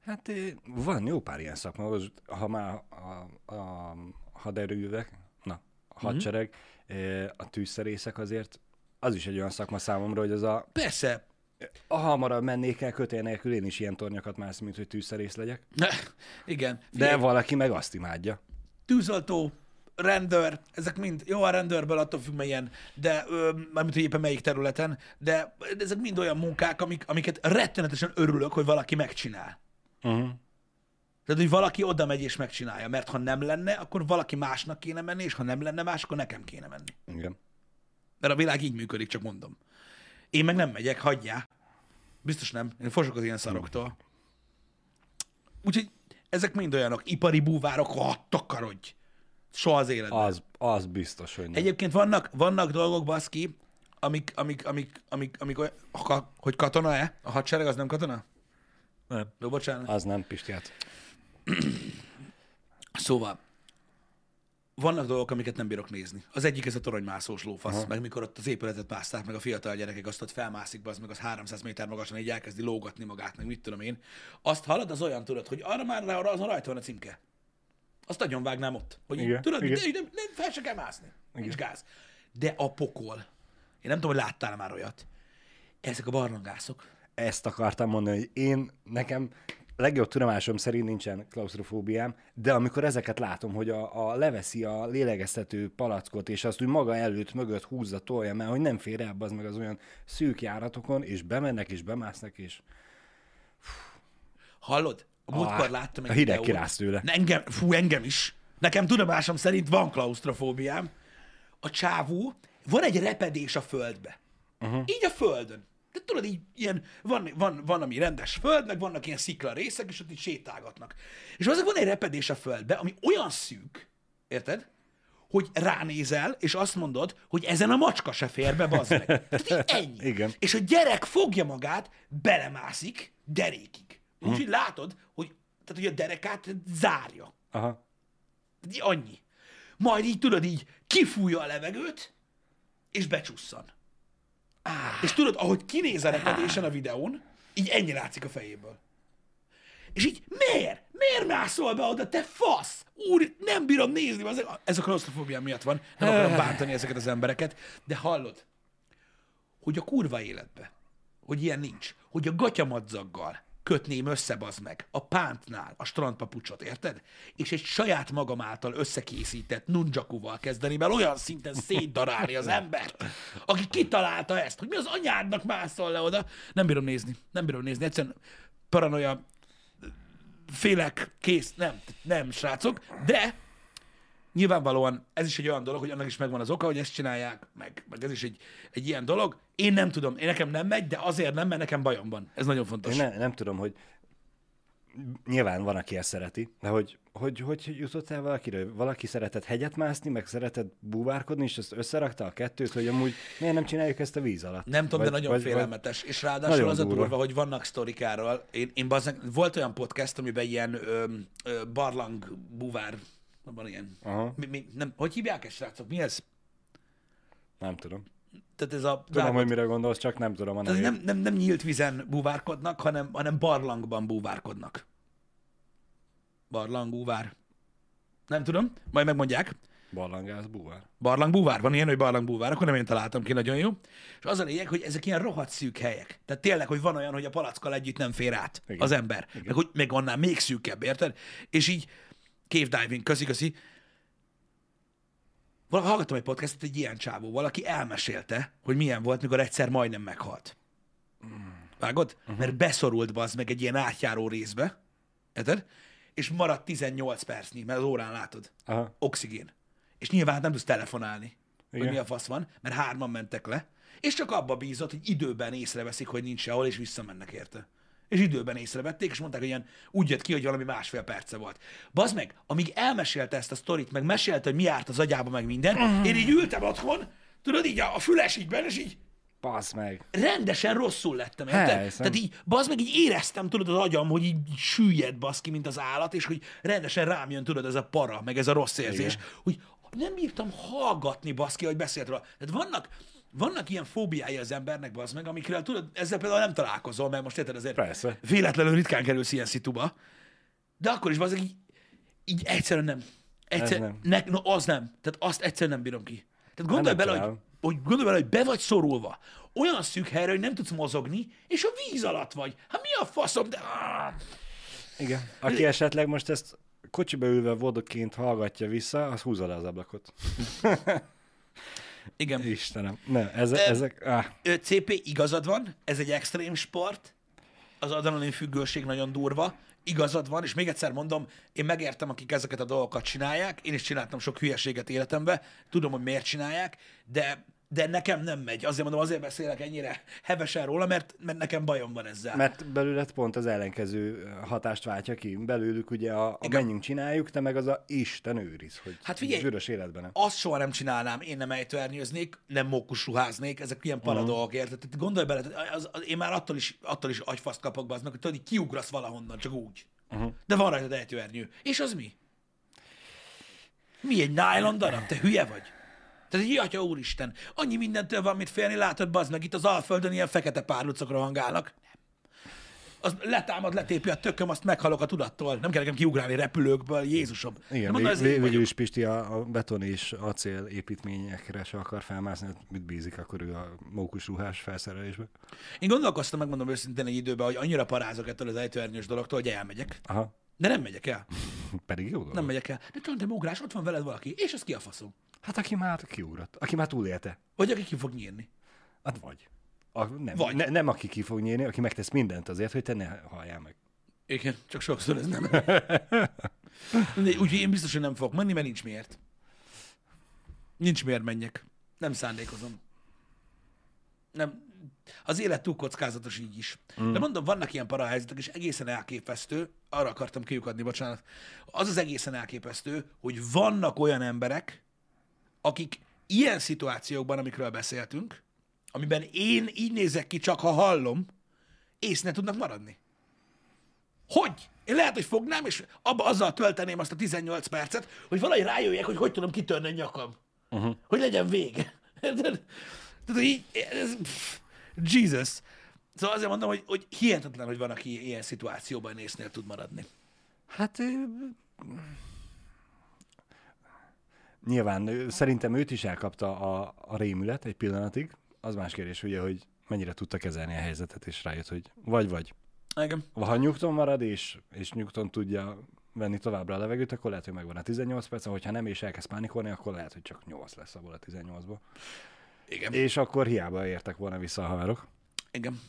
[SPEAKER 2] Hát eh, van jó pár ilyen szakma, most, ha már a, a haderővek, na, a hadsereg, mm-hmm. a tűzszerészek azért, az is egy olyan szakma számomra, hogy az a,
[SPEAKER 1] Persze,
[SPEAKER 2] a hamarabb mennék el kötél nélkül, én is ilyen tornyokat mász, mint hogy tűzszerész legyek.
[SPEAKER 1] igen.
[SPEAKER 2] De
[SPEAKER 1] Figyelj,
[SPEAKER 2] valaki meg azt imádja.
[SPEAKER 1] tűzoltó, rendőr, ezek mind, jó a rendőrből attól függ melyen, de mármint, hogy éppen melyik területen, de ezek mind olyan munkák, amik, amiket rettenetesen örülök, hogy valaki megcsinál.
[SPEAKER 2] Uh-huh.
[SPEAKER 1] Tehát, hogy valaki oda megy és megcsinálja, mert ha nem lenne, akkor valaki másnak kéne menni, és ha nem lenne más, akkor nekem kéne menni.
[SPEAKER 2] Igen.
[SPEAKER 1] Mert a világ így működik, csak mondom. Én meg nem megyek, hagyjá. Biztos nem. Én fosok az ilyen szaroktól. Úgyhogy ezek mind olyanok. Ipari búvárok, ha takarodj. Soha az életben.
[SPEAKER 2] Az, az biztos, hogy nem.
[SPEAKER 1] Egyébként vannak, vannak dolgok, baszki, amik, amik, amik, amik, amik olyan, hogy katona-e? A hadsereg az nem katona?
[SPEAKER 3] Nem.
[SPEAKER 1] Jó, bocsánat.
[SPEAKER 2] Az nem, Pisti, hát. *clears throat*
[SPEAKER 1] Szóval, vannak dolgok, amiket nem bírok nézni. Az egyik ez a toronymászós lófasz, Aha. meg mikor ott az épületet mászták, meg a fiatal gyerekek azt ott felmászik, az meg az 300 méter magasan így elkezdi lógatni magát, meg mit tudom én. Azt hallod, az olyan tudod, hogy arra már arra azon rajta van a címke. Azt nagyon vágnám ott. Hogy így,
[SPEAKER 2] Igen,
[SPEAKER 1] tudod,
[SPEAKER 2] igen.
[SPEAKER 1] de, de, nem, fel se kell mászni. Nincs gáz. De a pokol. Én nem tudom, hogy láttál már olyat. Ezek a barlangászok.
[SPEAKER 2] Ezt akartam mondani, hogy én, nekem legjobb tudomásom szerint nincsen klaustrofóbiám, de amikor ezeket látom, hogy a, a leveszi a lélegeztető palackot, és azt úgy maga előtt, mögött húzza, tolja, mert hogy nem fér el, az meg az olyan szűk járatokon, és bemennek, és bemásznak, és
[SPEAKER 1] Hallod? A múltkor
[SPEAKER 2] Ah,
[SPEAKER 1] láttam egy
[SPEAKER 2] a hideg kirász tőle.
[SPEAKER 1] Engem, fú, engem is. Nekem tudomásom szerint van klaustrofóbiám. A csávó, van egy repedés a földbe. Uh-huh. Így a földön. De tudod, így ilyen, van, van, van, ami rendes föld, meg vannak ilyen szikla részek, és ott így sétálgatnak. És azok van egy repedés a földbe, ami olyan szűk, érted? hogy ránézel, és azt mondod, hogy ezen a macska se fér be, bazd meg. Tehát így ennyi. *laughs*
[SPEAKER 2] Igen.
[SPEAKER 1] És a gyerek fogja magát, belemászik derékig. Úgyhogy látod, hogy, tehát, hogy a derekát zárja.
[SPEAKER 2] aha,
[SPEAKER 1] Tehát így annyi. Majd így tudod, így kifújja a levegőt, és becsusszan. Ah. És tudod, ahogy kinéz a repedésen a videón, így ennyi látszik a fejéből. És így, miért? Miért mászol be oda, te fasz? Úr, nem bírom nézni, ez a, ez a klaustrofóbia miatt van. Nem akarom bántani ezeket az embereket, de hallod, hogy a kurva életbe, hogy ilyen nincs, hogy a gatyamadzaggal kötném össze, bazd meg, a pántnál a strandpapucsot, érted? És egy saját magam által összekészített nunjakuval kezdeni, mert olyan szinten szétdarálni az embert, aki kitalálta ezt, hogy mi az anyádnak mászol le oda. Nem bírom nézni, nem bírom nézni, egyszerűen paranoia, félek, kész, nem, nem, srácok, de nyilvánvalóan ez is egy olyan dolog, hogy annak is megvan az oka, hogy ezt csinálják, meg, meg ez is egy, egy ilyen dolog. Én nem tudom, én nekem nem megy, de azért nem, mert nekem bajom van. Ez nagyon fontos.
[SPEAKER 2] én ne, nem tudom, hogy nyilván van, aki ezt szereti, de hogy hogy, hogy jutott el valakiről? Valaki szeretett hegyet mászni, meg szeretett búvárkodni, és ezt összerakta a kettőt, hogy amúgy miért nem csináljuk ezt a víz alatt?
[SPEAKER 1] Nem tudom,
[SPEAKER 2] vagy,
[SPEAKER 1] de nagyon
[SPEAKER 2] vagy,
[SPEAKER 1] félelmetes. És ráadásul az a
[SPEAKER 2] durva.
[SPEAKER 1] durva, hogy vannak sztorik erről. Én, én bazzeg, volt olyan podcast, amiben ilyen ö, ö, barlang búvár, van ilyen.
[SPEAKER 2] Aha,
[SPEAKER 1] Mi, mi, nem, hogy hívják ezt, srácok? Mi ez?
[SPEAKER 2] nem tudom.
[SPEAKER 1] Tehát ez a
[SPEAKER 2] Tudom, hogy mire gondolsz, csak nem tudom a nevét.
[SPEAKER 1] nem, nem, nem nyílt vizen búvárkodnak, hanem, hanem barlangban búvárkodnak. Barlang, búvár. Nem tudom, majd megmondják.
[SPEAKER 2] Barlangász búvár.
[SPEAKER 1] Barlang búvár, van ilyen, hogy barlang búvár, akkor nem én találtam ki, nagyon jó. És az a lényeg, hogy ezek ilyen rohadt szűk helyek. Tehát tényleg, hogy van olyan, hogy a palackkal együtt nem fér át
[SPEAKER 2] Igen.
[SPEAKER 1] az ember. Meg, hogy meg annál még szűkebb, érted? És így cave diving, köszi, köszi. Val- Hallgattam egy podcastot egy ilyen csávó, valaki elmesélte, hogy milyen volt, mikor egyszer majdnem meghalt. Vágod? Uh-huh. Mert beszorult bazd meg egy ilyen átjáró részbe, érted? És maradt 18 percnyi, mert az órán látod.
[SPEAKER 2] Aha.
[SPEAKER 1] Oxigén. És nyilván hát nem tudsz telefonálni, Igen. hogy mi a fasz van, mert hárman mentek le, és csak abba bízott, hogy időben észreveszik, hogy nincs sehol, és visszamennek érte. És időben észrevették, és mondták, hogy ilyen úgy jött ki, hogy valami másfél perce volt. Bazd meg, amíg elmesélte ezt a sztorit, meg mesélte, hogy mi járt az agyába, meg minden, én így ültem otthon, tudod, így a, a füles így benne, és így
[SPEAKER 2] Passz meg.
[SPEAKER 1] rendesen rosszul lettem, érted? Tehát így, bazd meg, így éreztem, tudod, az agyam, hogy így süllyed, baszki, mint az állat, és hogy rendesen rám jön, tudod, ez a para, meg ez a rossz érzés,
[SPEAKER 2] Igen.
[SPEAKER 1] hogy nem bírtam hallgatni, baszki, hogy beszélt róla. Tehát vannak, vannak ilyen fóbiái az embernek, bazd meg, amikről tudod, ezzel például nem találkozol, mert most érted, azért
[SPEAKER 2] Persze.
[SPEAKER 1] véletlenül ritkán kerülsz ilyen szituba, de akkor is, bazd meg, így, így egyszerűen nem. Egyszer,
[SPEAKER 2] nem.
[SPEAKER 1] Ne, no, az nem. Tehát azt egyszerűen nem bírom ki. Tehát gondolj bele, hogy, hogy gondolj bele, hogy be vagy szorulva. Olyan szűk helyre, hogy nem tudsz mozogni, és a víz alatt vagy. Hát mi a faszom, de...
[SPEAKER 2] Igen. Aki esetleg most ezt kocsiba ülve vodoként hallgatja vissza, az húzza le az ablakot. *laughs*
[SPEAKER 1] Igen.
[SPEAKER 2] Istenem. Nem, ezek, ezek áh,
[SPEAKER 1] Ö, CP, igazad van, ez egy extrém sport, az adrenalin függőség nagyon durva, igazad van, és még egyszer mondom, én megértem, akik ezeket a dolgokat csinálják, én is csináltam sok hülyeséget életemben, tudom, hogy miért csinálják, de, de nekem nem megy. Azért mondom, azért beszélek ennyire hevesen róla, mert, mert nekem bajom van ezzel.
[SPEAKER 2] mert belőled pont az ellenkező hatást váltja ki. Belőlük ugye a, a
[SPEAKER 1] Igen.
[SPEAKER 2] menjünk csináljuk, te meg az a Isten őriz, hogy
[SPEAKER 1] Hát figyelj,
[SPEAKER 2] büdös életben nem.
[SPEAKER 1] azt soha nem csinálnám, én nem ejtőernyőznék, nem mókusruháznék, ezek ilyen paradolgok, érted? Tehát gondolj bele, az, az, én már attól is, attól is agyfaszt kapok be aznak, hogy tudod, kiugrasz valahonnan, csak úgy. Uh-huh. De van rajtad ejtőernyő. És az mi? Mi egy nylon darab? Te hülye vagy? Tehát egy atya úristen, annyi mindentől van, mit félni, látod, bazd meg, itt az Alföldön ilyen fekete párlucok rohangálnak. Az letámad, letépi a tököm, azt meghalok a tudattól. Nem kell nekem kiugrálni repülőkből, Jézusom.
[SPEAKER 2] Igen,
[SPEAKER 1] Nem mondom,
[SPEAKER 2] vég, végül is Pisti a, a beton és acél építményekre se akar felmászni, hát mit bízik akkor ő a mókus ruhás felszerelésbe.
[SPEAKER 1] Én gondolkoztam, megmondom őszintén egy időben, hogy annyira parázok ettől az ejtőernyős dologtól, hogy elmegyek.
[SPEAKER 2] Aha,
[SPEAKER 1] De nem megyek el.
[SPEAKER 2] pedig jó dolog.
[SPEAKER 1] Nem megyek el. De tudod, de ugrás, ott van veled valaki, és az ki a faszom.
[SPEAKER 2] Hát aki már kiugrott, aki már túlélte.
[SPEAKER 1] Vagy aki ki fog nyírni.
[SPEAKER 2] Hát vagy. A, nem,
[SPEAKER 1] Vagy.
[SPEAKER 2] Ne, nem aki ki fog nyírni, aki megtesz mindent azért, hogy te ne halljál meg.
[SPEAKER 1] Igen, csak sokszor ez nem. Úgyhogy én biztos, hogy nem fogok menni, mert nincs miért. Nincs miért menjek. Nem szándékozom. Nem. Az élet túl kockázatos így is. Mm. De mondom, vannak ilyen parahelyzetek, és egészen elképesztő, arra akartam kiukadni, bocsánat, az az egészen elképesztő, hogy vannak olyan emberek, akik ilyen szituációkban, amikről beszéltünk, amiben én így nézek ki, csak ha hallom, ész ne tudnak maradni. Hogy? Én lehet, hogy fognám, és abba azzal tölteném azt a 18 percet, hogy valahogy rájöjjek, hogy hogy tudom kitörni a nyakam. Uh-huh. Hogy legyen vége. *laughs* Tehát, tehát így, ez, pff, Jesus. Szóval azért mondom, hogy, hogy hihetetlen, hogy van, aki ilyen szituációban észnél tud maradni.
[SPEAKER 2] Hát nyilván szerintem őt is elkapta a, a rémület egy pillanatig. Az más kérdés ugye, hogy mennyire tudta kezelni a helyzetet, és rájött, hogy vagy-vagy.
[SPEAKER 1] Igen.
[SPEAKER 2] Ha nyugton marad, és, és nyugton tudja venni továbbra a levegőt, akkor lehet, hogy megvan a 18 perc, hogyha nem, és elkezd pánikolni, akkor lehet, hogy csak 8 lesz abból a 18-ból.
[SPEAKER 1] Igen.
[SPEAKER 2] És akkor hiába értek volna vissza a haverok.
[SPEAKER 1] Igen.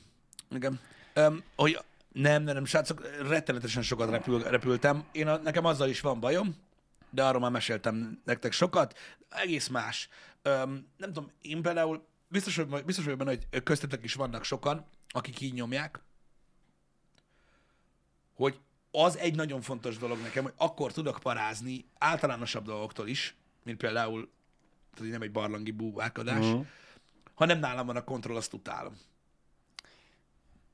[SPEAKER 1] Igen. Um, hogy nem, nem, nem, srácok, rettenetesen sokat repül, repültem. Én a, nekem azzal is van bajom, de arról már meséltem nektek sokat. Egész más. Um, nem tudom, én például biztos, hogy, biztos vagyok benne, hogy köztetek is vannak sokan, akik így nyomják, hogy az egy nagyon fontos dolog nekem, hogy akkor tudok parázni általánosabb dolgoktól is, mint például, tehát nem egy barlangi búvárkodás,
[SPEAKER 2] Mhm.
[SPEAKER 1] mm. ha nem nálam van a kontroll, azt utálom.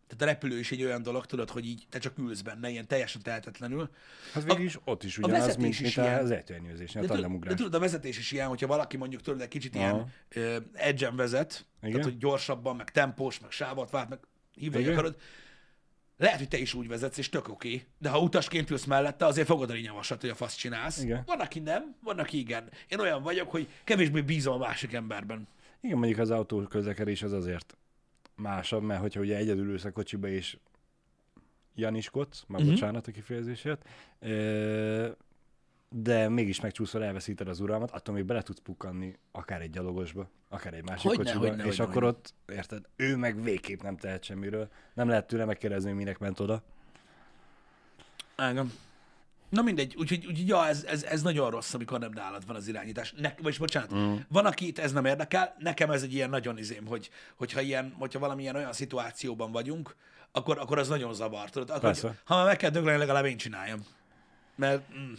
[SPEAKER 1] Tehát a repülő is egy olyan dolog, tudod, hogy így te csak ülsz benne, ilyen teljesen tehetetlenül.
[SPEAKER 2] Hát végül is ott is ugyanaz, mint,
[SPEAKER 1] is
[SPEAKER 2] mint
[SPEAKER 1] ilyen.
[SPEAKER 2] az ejtőernyőzésnél, a
[SPEAKER 1] De, tudod, de
[SPEAKER 2] tandemugrás.
[SPEAKER 1] tudod, a vezetés is ilyen, hogyha valaki mondjuk tudod, egy kicsit
[SPEAKER 2] Aha.
[SPEAKER 1] ilyen uh, edge vezet,
[SPEAKER 2] Igen.
[SPEAKER 1] tehát hogy gyorsabban, meg tempós, meg sávot vált, meg hívni akarod, lehet, hogy te is úgy vezetsz, és tök oké, de ha utasként ülsz mellette, azért fogod a nyavasat, hogy a fasz csinálsz.
[SPEAKER 2] Igen.
[SPEAKER 1] Van, aki nem, van, aki igen. Én olyan vagyok, hogy kevésbé bízom a másik emberben.
[SPEAKER 2] Igen, mondjuk az autó közlekedés az azért másabb, mert hogyha ugye egyedül ülsz a kocsiba és janiskodsz, már uh-huh. bocsánat a kifejezésért, de mégis megcsúszol, elveszíted az uralmat, attól még bele tudsz pukkanni akár egy gyalogosba, akár egy másik
[SPEAKER 1] Hogyne,
[SPEAKER 2] kocsiba,
[SPEAKER 1] hogyne,
[SPEAKER 2] és
[SPEAKER 1] hogyne,
[SPEAKER 2] akkor
[SPEAKER 1] hogyne.
[SPEAKER 2] ott, érted, ő meg végképp nem tehet semmiről. Nem lehet tőle megkérdezni, hogy minek ment oda.
[SPEAKER 1] Engem. Na mindegy, úgyhogy, úgyhogy ja, ez, ez, ez, nagyon rossz, amikor nem nálad van az irányítás. Ne, vagyis bocsánat, mm. van, akit ez nem érdekel, nekem ez egy ilyen nagyon izém, hogy, hogyha, ilyen, hogyha valamilyen olyan szituációban vagyunk, akkor, akkor az nagyon zavar. Tudod? Akkor,
[SPEAKER 2] Persze.
[SPEAKER 1] ha már meg kell dögleni, legalább én csináljam. Mert mm,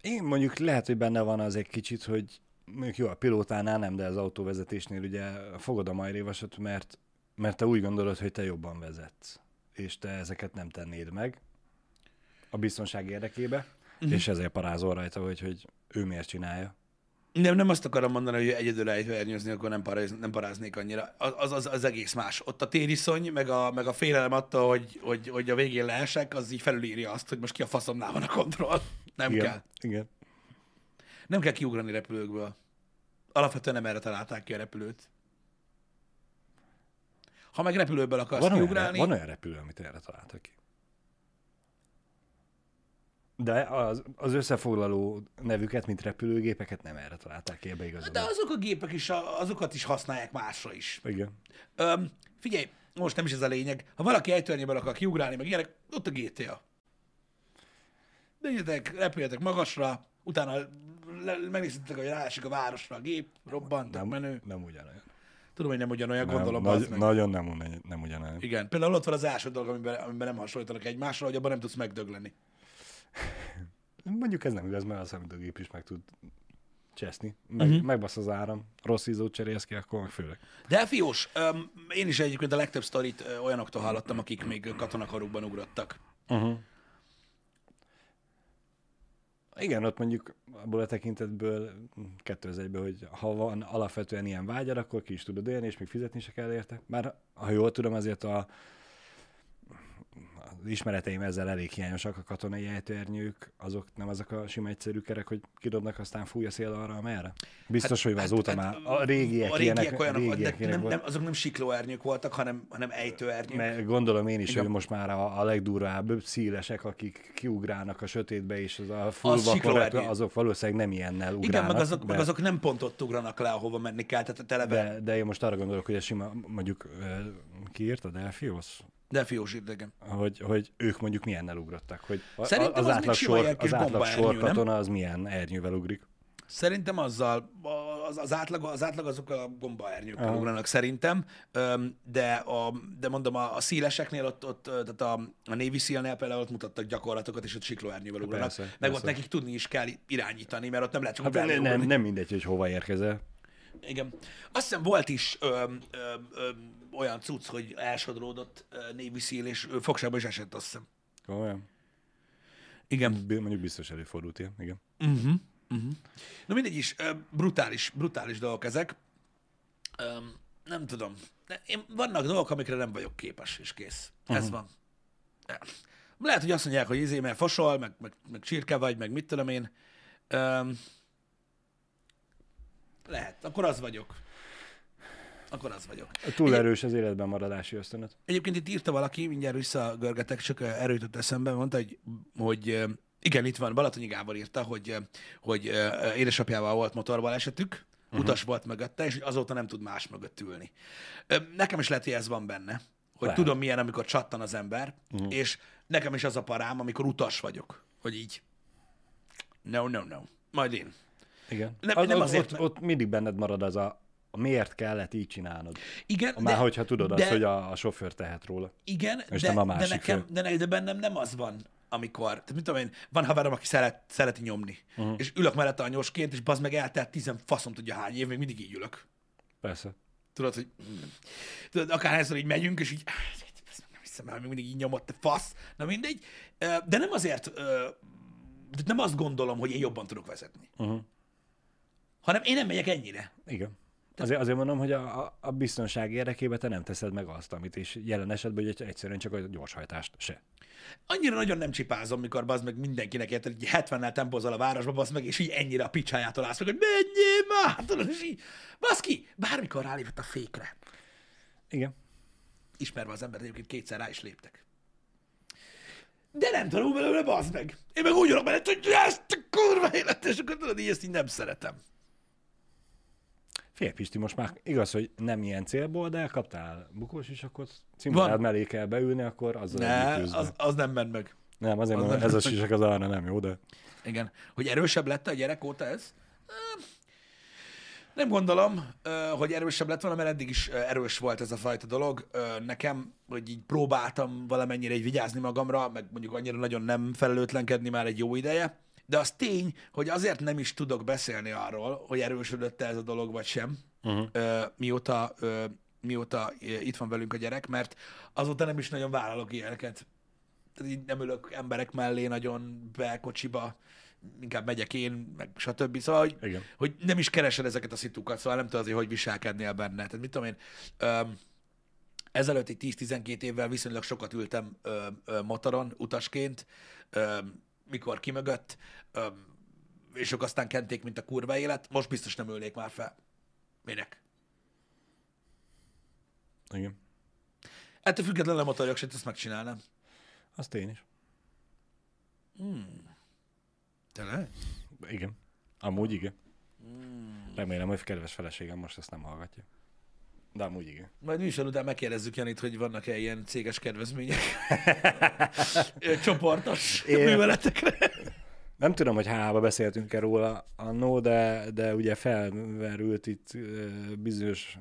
[SPEAKER 2] Én mondjuk lehet, hogy benne van az egy kicsit, hogy mondjuk jó, a pilótánál nem, de az autóvezetésnél ugye fogod a majrévasot, mert, mert te úgy gondolod, hogy te jobban vezetsz, és te ezeket nem tennéd meg a biztonság érdekébe, uh-huh. és ezért parázol rajta, hogy, hogy ő miért csinálja.
[SPEAKER 1] nem, nem azt akarom mondani, hogy egyedül ejtőernyőzni, akkor nem, paráz, nem paráznék annyira. Az, az, az egész más. Ott a tériszony, meg a, meg a félelem attól, hogy, hogy, hogy a végén leesek, az így felülírja azt, hogy most ki a faszomnál van a kontroll. Nem
[SPEAKER 2] Igen.
[SPEAKER 1] kell.
[SPEAKER 2] Igen.
[SPEAKER 1] Nem kell kiugrani repülőkből. Alapvetően nem erre találták ki a repülőt. Ha meg repülőből akarsz
[SPEAKER 2] Van olyan,
[SPEAKER 1] kiugrálni,
[SPEAKER 2] van olyan repülő, amit erre találtak ki. De az, az összefoglaló nevüket, mint repülőgépeket nem erre találták ki, ebbe igazad.
[SPEAKER 1] de azok a gépek is, azokat is használják másra is.
[SPEAKER 2] Igen.
[SPEAKER 1] Öm, figyelj, most nem is ez a lényeg. Ha valaki ejtőernyőből akar kiugrálni, meg ilyenek, ott a GTA. Menjetek, repüljetek magasra, utána megnézhetek, hogy ráesik a városra a gép, robbant,
[SPEAKER 2] Nem,
[SPEAKER 1] menő.
[SPEAKER 2] nem ugyanolyan.
[SPEAKER 1] Tudom, hogy nem ugyanolyan,
[SPEAKER 2] Nem,
[SPEAKER 1] gondolom,
[SPEAKER 2] nagy,
[SPEAKER 1] az meg.
[SPEAKER 2] nagyon nem, nem ugyanolyan.
[SPEAKER 1] Igen, például ott van az első dolog, amiben, amiben nem hasonlítanak egymásra, hogy abban nem tudsz megdögleni. *laughs*
[SPEAKER 2] Mondjuk ez nem igaz, mert a számítógép is meg tud cseszni. Meg,
[SPEAKER 1] Mhm.
[SPEAKER 2] uh-huh. Megbasz az áram, rossz ízót cserélsz ki, akkor meg főleg.
[SPEAKER 1] De fiós, öm, én is egyébként a legtöbb sztorit olyanoktól hallottam, akik még katonakarukban ugrottak.
[SPEAKER 2] Uh-huh. Igen, ott mondjuk abból a tekintetből kettő az egyből, hogy ha van alapvetően ilyen vágyad, akkor ki is tudod élni, és még fizetni se kell érte. Már ha jól tudom, azért a, ismereteim ezzel elég hiányosak, a katonai ejtőernyők, azok nem azok a sima egyszerű kerek, hogy kidobnak, aztán fúj a szél arra, amerre? Biztos, hogy azóta már a régiek,
[SPEAKER 1] a régiek
[SPEAKER 2] ilyenek,
[SPEAKER 1] olyanok,
[SPEAKER 2] régiek
[SPEAKER 1] de nem, nem, azok nem siklóernyők voltak, hanem, hanem ejtőernyők.
[SPEAKER 2] Mert gondolom én is,
[SPEAKER 1] Igen.
[SPEAKER 2] hogy most már a, a legdurvább szílesek, akik kiugrálnak a sötétbe, és az a full
[SPEAKER 1] Az
[SPEAKER 2] azok valószínűleg nem ilyennel ugrálnak.
[SPEAKER 1] Igen, meg azok,
[SPEAKER 2] de,
[SPEAKER 1] meg azok nem pont ott ugranak le, ahova menni kell, tehát televe. De,
[SPEAKER 2] de, de én most arra gondolok, hogy a sima, mondjuk ö, ki írta, Delphios?
[SPEAKER 1] De fiós idegen.
[SPEAKER 2] Hogy, hogy ők mondjuk milyennel ugrottak, hogy a,
[SPEAKER 1] Szerintem
[SPEAKER 2] az,
[SPEAKER 1] az
[SPEAKER 2] átlag sor, az átlag sorkatona az milyen ernyővel ugrik.
[SPEAKER 1] Szerintem azzal, az, az, átlag, az átlag azok a gombaernyőkkel
[SPEAKER 2] Aha.
[SPEAKER 1] ugranak szerintem, de, a, de mondom, a, a szíleseknél ott, ott ö, tehát a, a Navy SEAL-nél például ott mutattak gyakorlatokat, és ott siklóernyővel ugranak.
[SPEAKER 2] Persze,
[SPEAKER 1] Meg
[SPEAKER 2] persze.
[SPEAKER 1] ott nekik tudni is kell irányítani, mert ott nem lehet csak
[SPEAKER 2] Hát nem, nem, nem mindegy, hogy hova érkezel.
[SPEAKER 1] Igen. Azt hiszem volt is öm, öm, öm, olyan cucc, hogy elsodródott Navy SEAL, és fogságba is esett, azt hiszem.
[SPEAKER 2] Olyan.
[SPEAKER 1] Igen.
[SPEAKER 2] Mondjuk biztos előfordult ilyen, igen.
[SPEAKER 1] Uh-huh. Uh-huh. Na mindegy is, brutális, brutális dolgok ezek. Öm, nem tudom. Én, vannak dolgok, amikre nem vagyok képes, és kész. Uh-huh. Ez van. Lehet, hogy azt mondják, hogy izé, mert fosol, meg, meg, meg csirke vagy, meg mit tudom én. Öm, lehet, akkor az vagyok. Akkor az vagyok.
[SPEAKER 2] Túl erős az életben maradási ösztönöt.
[SPEAKER 1] Egyébként itt írta valaki, mindjárt visszagörgetek, csak ö, erről jutott eszembe, mondta, hogy, hogy ö, igen, itt van, Balatonyi Gábor írta, hogy, ö, hogy édesapjával volt motorbalesetük, uh-huh. utas volt mögötte, és azóta nem tud más mögött ülni. Nekem is lehet, hogy ez van benne, hogy
[SPEAKER 2] Lehet.
[SPEAKER 1] tudom milyen, amikor csattan az ember, uh-huh. és nekem is az a parám, amikor utas vagyok, hogy így, no, no, no, majd én.
[SPEAKER 2] Igen.
[SPEAKER 1] Nem-
[SPEAKER 2] az,
[SPEAKER 1] nem
[SPEAKER 2] ott,
[SPEAKER 1] azért,
[SPEAKER 2] ott,
[SPEAKER 1] mert-
[SPEAKER 2] ott mindig benned marad az a miért kellett így csinálnod.
[SPEAKER 1] Igen,
[SPEAKER 2] Már hogyha tudod
[SPEAKER 1] de,
[SPEAKER 2] azt, hogy a, a sofőr tehet róla.
[SPEAKER 1] Igen,
[SPEAKER 2] És
[SPEAKER 1] de,
[SPEAKER 2] nem a
[SPEAKER 1] de,
[SPEAKER 2] másik
[SPEAKER 1] nekem,
[SPEAKER 2] fél.
[SPEAKER 1] de, ne- de bennem nem az van, amikor, tehát mit tudom én, van haverom, aki szeret, szereti nyomni, uh-huh. és ülök mellette anyósként, és bazd meg eltelt tizen faszom tudja hány év, még mindig így ülök.
[SPEAKER 2] Persze.
[SPEAKER 1] Tudod, hogy tudod, akárhányszor így megyünk, és így, "Bazd meg, nem hiszem el, még mindig így nyomott, te fasz. Na mindegy. De nem azért, de nem azt gondolom, hogy én jobban tudok vezetni.
[SPEAKER 2] Uh-huh.
[SPEAKER 1] Hanem én nem megyek ennyire.
[SPEAKER 2] Igen. Azért, azért mondom, hogy a, a- biztonság érdekében te nem teszed meg azt, amit, és jelen esetben hogy egyszerűen csak a gyorshajtást se.
[SPEAKER 1] Annyira nagyon nem csipázom, mikor bazd meg mindenkinek érted, hogy 70-nel tempózol a városba, bazd meg, és így ennyire a picsájától állsz meg, hogy menjél már, tudod, és így, bazd ki, bármikor rálépett a fékre.
[SPEAKER 2] Igen.
[SPEAKER 1] Ismerve az embert, egyébként kétszer rá is léptek. De nem tanul belőle, bazd meg. Én meg úgy mellett, hogy ezt a kurva élet, és akkor tudod, így ezt így nem szeretem.
[SPEAKER 2] Fél Pisti, most már igaz, hogy nem ilyen célból, de kaptál bukós is, akkor cimborád mellé kell beülni, akkor azzal
[SPEAKER 1] Ne, az, az nem ment meg.
[SPEAKER 2] Nem, azért
[SPEAKER 1] az
[SPEAKER 2] mondom, ez a sisak az arra nem jó, de
[SPEAKER 1] Igen. Hogy erősebb lett a gyerek óta ez? Nem gondolom, hogy erősebb lett volna, mert eddig is erős volt ez a fajta dolog. Nekem, hogy így próbáltam valamennyire így vigyázni magamra, meg mondjuk annyira nagyon nem felelőtlenkedni már egy jó ideje. De az tény, hogy azért nem is tudok beszélni arról, hogy erősödött ez a dolog, vagy sem, uh-huh. ö, mióta, ö, mióta itt van velünk a gyerek, mert azóta nem is nagyon vállalok ilyeneket tehát így nem ülök emberek mellé nagyon be kocsiba, inkább megyek én, meg stb. Szóval, hogy,
[SPEAKER 2] Igen.
[SPEAKER 1] hogy nem is keresed ezeket a szitukat, szóval nem tudod azért, hogy viselkednél benne. Tehát mit tudom én, öm, ezelőtt egy 10-12 évvel viszonylag sokat ültem ö, ö, motoron utasként, ö, mikor kimögött, ö, és ők aztán kenték, mint a kurva élet. Most biztos nem ülnék már fel. Minek?
[SPEAKER 2] igen.
[SPEAKER 1] Ettől függetlenül a motorjogsit ezt megcsinálnám.
[SPEAKER 2] Az tény is.
[SPEAKER 1] Tényleg?
[SPEAKER 2] Igen. Amúgy igen. Remélem, hogy kedves feleségem most ezt nem hallgatja. De amúgy igen.
[SPEAKER 1] Majd műsor után megkérdezzük Janit, hogy vannak-e ilyen céges kedvezmények *laughs* csoportos
[SPEAKER 2] Én-
[SPEAKER 1] műveletekre.
[SPEAKER 2] Nem tudom, hogy hába beszéltünk-e róla annó, de, de ugye felmerült itt bizonyos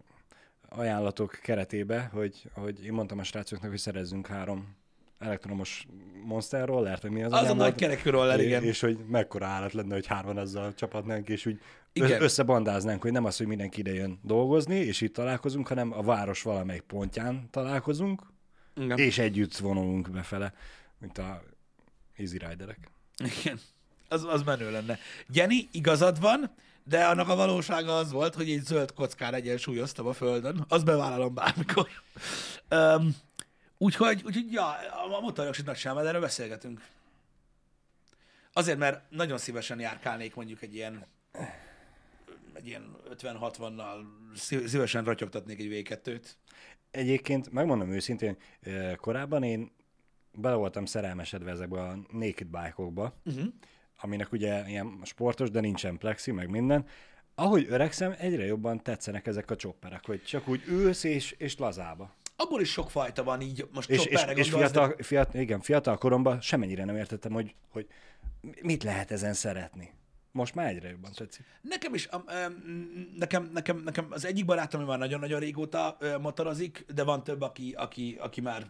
[SPEAKER 2] ajánlatok keretébe, hogy, hogy én mondtam a srácoknak, hogy szerezzünk három elektromos monster rollert, vagy mi az
[SPEAKER 1] Az a nagy kerekű roller, igen.
[SPEAKER 2] És hogy mekkora állat lenne, hogy hárman azzal csapatnánk, és úgy
[SPEAKER 1] Igen.
[SPEAKER 2] összebandáznánk, hogy nem az, hogy mindenki ide jön dolgozni, és itt találkozunk, hanem a város valamelyik pontján találkozunk,
[SPEAKER 1] Igen.
[SPEAKER 2] és együtt vonulunk befele, mint a Easy Riderek.
[SPEAKER 1] igen. Az, az menő lenne. Jenny, igazad van, de annak a valósága az volt, hogy egy zöld kockán egyensúlyoztam a földön. Az bevállalom bármikor. Um, úgyhogy, úgyhogy, ja, a motorjogsit nagy sem, erről beszélgetünk. Azért, mert nagyon szívesen járkálnék mondjuk egy ilyen egy ilyen 50-60-nal szí- szívesen ratyogtatnék egy V2-t.
[SPEAKER 2] Egyébként, megmondom őszintén, korábban én bele voltam szerelmesedve ezekbe a naked bike-okba, uh-huh. aminek ugye ilyen sportos, de nincsen plexi, meg minden. Ahogy öregszem, egyre jobban tetszenek ezek a csopperek, hogy csak úgy ülsz és, és lazába.
[SPEAKER 1] Abból is sok fajta van így, most
[SPEAKER 2] És, és, és fiatal, fiatal, igen, fiatal koromban semennyire nem értettem, hogy, hogy mit lehet ezen szeretni. Most már egyre jobban tetszik.
[SPEAKER 1] Nekem is, nekem, nekem, nekem az egyik barátom, már nagyon-nagyon régóta motorozik, de van több, aki, aki, aki már,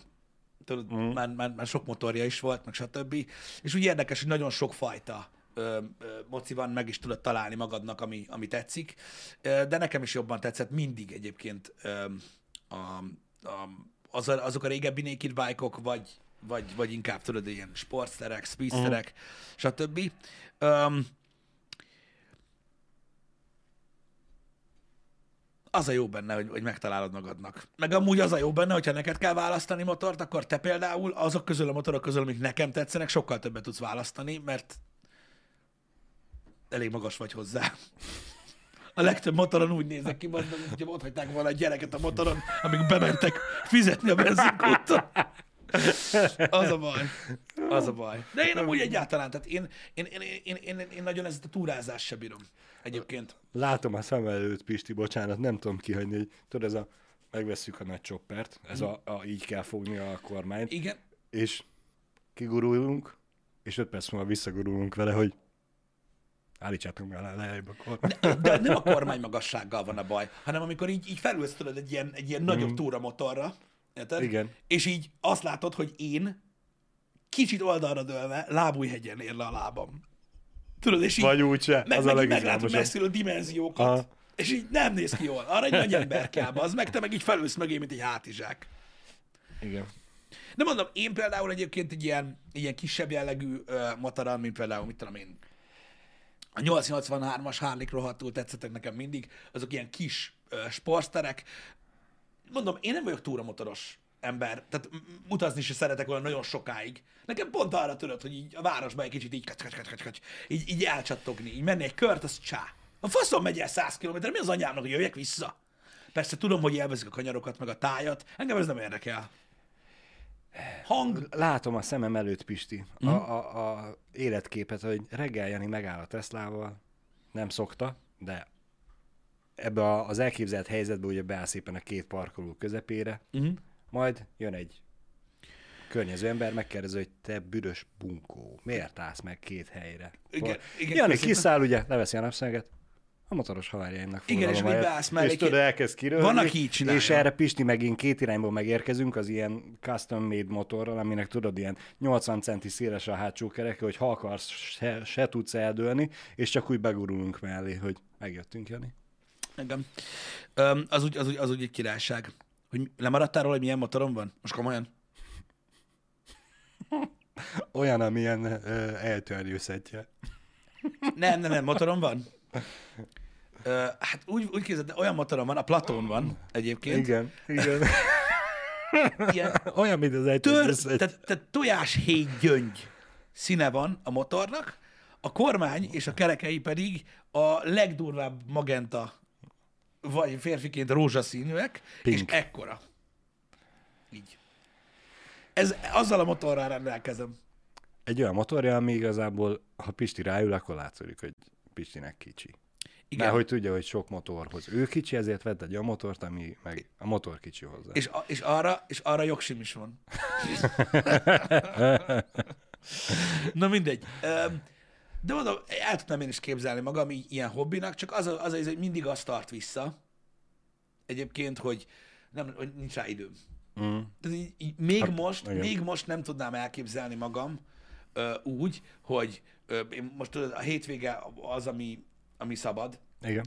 [SPEAKER 1] tudod, mm. már, már, már sok motorja is volt, meg stb. És úgy érdekes, hogy nagyon sok fajta ö, ö, moci van, meg is tudod találni magadnak, ami, ami tetszik. De nekem is jobban tetszett mindig egyébként ö, a, az a, azok a régebbi naked bike-ok, vagy, vagy, vagy inkább tudod, ilyen sportsterek, speedsterek, mm. stb. Um, az a jó benne, hogy, hogy megtalálod magadnak. Meg amúgy az a jó benne, hogyha neked kell választani motort, akkor te például azok közül a motorok közül, amik nekem tetszenek, sokkal többet tudsz választani, mert elég magas vagy hozzá. A legtöbb motoron úgy nézek ki, hogy hogyha ott hagyták volna a gyereket a motoron, amíg bementek fizetni a benzinkúton. Az a baj. Az a baj. De én amúgy egyáltalán, tehát én, én, én, én, én, én nagyon ezt a túrázást se bírom. Egyébként.
[SPEAKER 2] Látom a szem előtt, Pisti, bocsánat, nem tudom kihagyni, hogy tudod, ez a, megvesszük a nagy csoppert, ez a, a, így kell fogni a kormányt,
[SPEAKER 1] Igen.
[SPEAKER 2] és kigurulunk, és öt perc múlva visszagurulunk vele, hogy állítsátok meg le lejjebb a kormányt.
[SPEAKER 1] De, de nem a kormány magassággal van a baj, hanem amikor így, így felülsz tudod egy ilyen, egy ilyen nagyobb túramotorra, érted?
[SPEAKER 2] Igen.
[SPEAKER 1] És így azt látod, hogy én kicsit oldalra dőlve lábújhegyen ér le a lábam. Tudod, és így
[SPEAKER 2] Vagy úgyse,
[SPEAKER 1] meg,
[SPEAKER 2] az a
[SPEAKER 1] meg, meglátom
[SPEAKER 2] legizgalmasabb.
[SPEAKER 1] messziről a dimenziókat,
[SPEAKER 2] Aha.
[SPEAKER 1] és így nem néz ki jól. Arra egy nagy ember kell, az meg te meg így felülsz mögé, mint egy hátizsák.
[SPEAKER 2] Igen.
[SPEAKER 1] De mondom, én például egyébként egy ilyen, ilyen kisebb jellegű uh, motorral, mint például, mit tudom én, a 883-as Harley rohadtul tetszettek nekem mindig, azok ilyen kis uh, sportsterek. Mondom, én nem vagyok túramotoros ember, tehát utazni se szeretek olyan nagyon sokáig. Nekem pont arra tudod, hogy így a városban egy kicsit így, kacs, kacs, kacs, kacs, így, így elcsattogni, így menni egy kört, az csá. A faszom megy el 100 km, mi az anyámnak, hogy jöjjek vissza? Persze tudom, hogy élvezik a kanyarokat, meg a tájat, engem ez nem érdekel. Hang,
[SPEAKER 2] Látom a szemem előtt, Pisti, a,
[SPEAKER 1] Mhm.
[SPEAKER 2] a, a életképet, hogy reggel Jani megáll a Teslával, nem szokta, de ebbe a, az elképzelt helyzetbe ugye beáll szépen a két parkoló közepére,
[SPEAKER 1] uh-huh.
[SPEAKER 2] majd jön egy környező ember, megkérdezi, hogy te büdös bunkó, miért állsz meg két helyre?
[SPEAKER 1] Igen, igen,
[SPEAKER 2] Jani
[SPEAKER 1] köszönöm.
[SPEAKER 2] kiszáll, ugye, leveszi a napszöveget, a motoros havárjaimnak
[SPEAKER 1] Igen, és
[SPEAKER 2] helyett,
[SPEAKER 1] beállsz mellé
[SPEAKER 2] És tudod, elkezd kirölni.
[SPEAKER 1] Van, aki így csinálja.
[SPEAKER 2] És erre Pisti megint két irányból megérkezünk, az ilyen custom made motorral, aminek tudod, ilyen 80 centi széles a hátsó kereke, hogy ha akarsz, se, se tudsz eldőlni, és csak úgy begurulunk mellé, hogy megjöttünk, Jani.
[SPEAKER 1] Engem. Öm, az, úgy, az, úgy, az úgy egy királyság. Hogy lemaradtál róla, hogy milyen motorom van? Most komolyan?
[SPEAKER 2] Olyan, amilyen ö, eltörjőszetje.
[SPEAKER 1] Nem, nem, nem, motorom van. Ö, hát úgy, úgy képzeld, de olyan motorom van, a Platón van egyébként.
[SPEAKER 2] Igen, igen. *laughs*
[SPEAKER 1] Ilyen
[SPEAKER 2] Olyan, mint az
[SPEAKER 1] tör,
[SPEAKER 2] eltörjőszetje.
[SPEAKER 1] tehát, tehát tojáshéj gyöngy színe van a motornak, a kormány és a kerekei pedig a legdurvább magenta, vagy férfiként rózsaszínűek, és
[SPEAKER 2] Pink.
[SPEAKER 1] ekkora. Így. Ez, azzal a motorral rendelkezem.
[SPEAKER 2] Egy olyan motorja, ami igazából, ha Pisti ráül, akkor látszik, hogy Pistinek kicsi.
[SPEAKER 1] Igen.
[SPEAKER 2] Mert hogy tudja, hogy sok motorhoz ő kicsi, ezért vett egy olyan motort, ami meg a motor kicsi hozzá.
[SPEAKER 1] És, a, és, arra, és arra jogsim is van. Na mindegy. De mondom, el tudnám én is képzelni magam így ilyen hobbinak, csak az, a, az, az hogy mindig azt tart vissza, egyébként, hogy, nem, hogy nincs rá időm.
[SPEAKER 2] Mm.
[SPEAKER 1] Tehát így, így még,
[SPEAKER 2] Hát,
[SPEAKER 1] most,
[SPEAKER 2] igen.
[SPEAKER 1] még most nem tudnám elképzelni magam ö, úgy, hogy én most tudod, a hétvége az, ami, ami szabad,
[SPEAKER 2] Igen.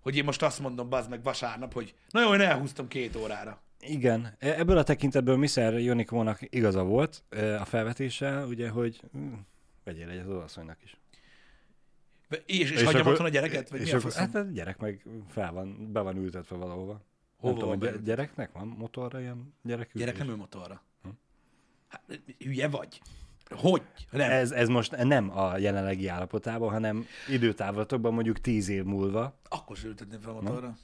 [SPEAKER 1] hogy én most azt mondom, bazd meg vasárnap, hogy na jó, én elhúztam két órára.
[SPEAKER 2] Igen. E- Ebből a tekintetből Mr. Jonikónak igaza volt e, a felvetéssel, ugye, hogy hm, vegyél egyet az olaszonynak is.
[SPEAKER 1] És, és, és hagyjam otthon a gyereket? Vagy
[SPEAKER 2] és
[SPEAKER 1] mi a
[SPEAKER 2] akkor, hát a gyerek meg fel van, be van ültetve valahova.
[SPEAKER 1] Hova
[SPEAKER 2] nem tudom,
[SPEAKER 1] van beültetve?
[SPEAKER 2] gyereknek van motorra ilyen gyerek
[SPEAKER 1] Gyerek nem ül motorra. Hát, hülye vagy? Hogy? Nem.
[SPEAKER 2] Ez, ez most nem a jelenlegi állapotában, hanem időtávlatokban mondjuk tíz év múlva.
[SPEAKER 1] Akkor se ültetném fel motorra.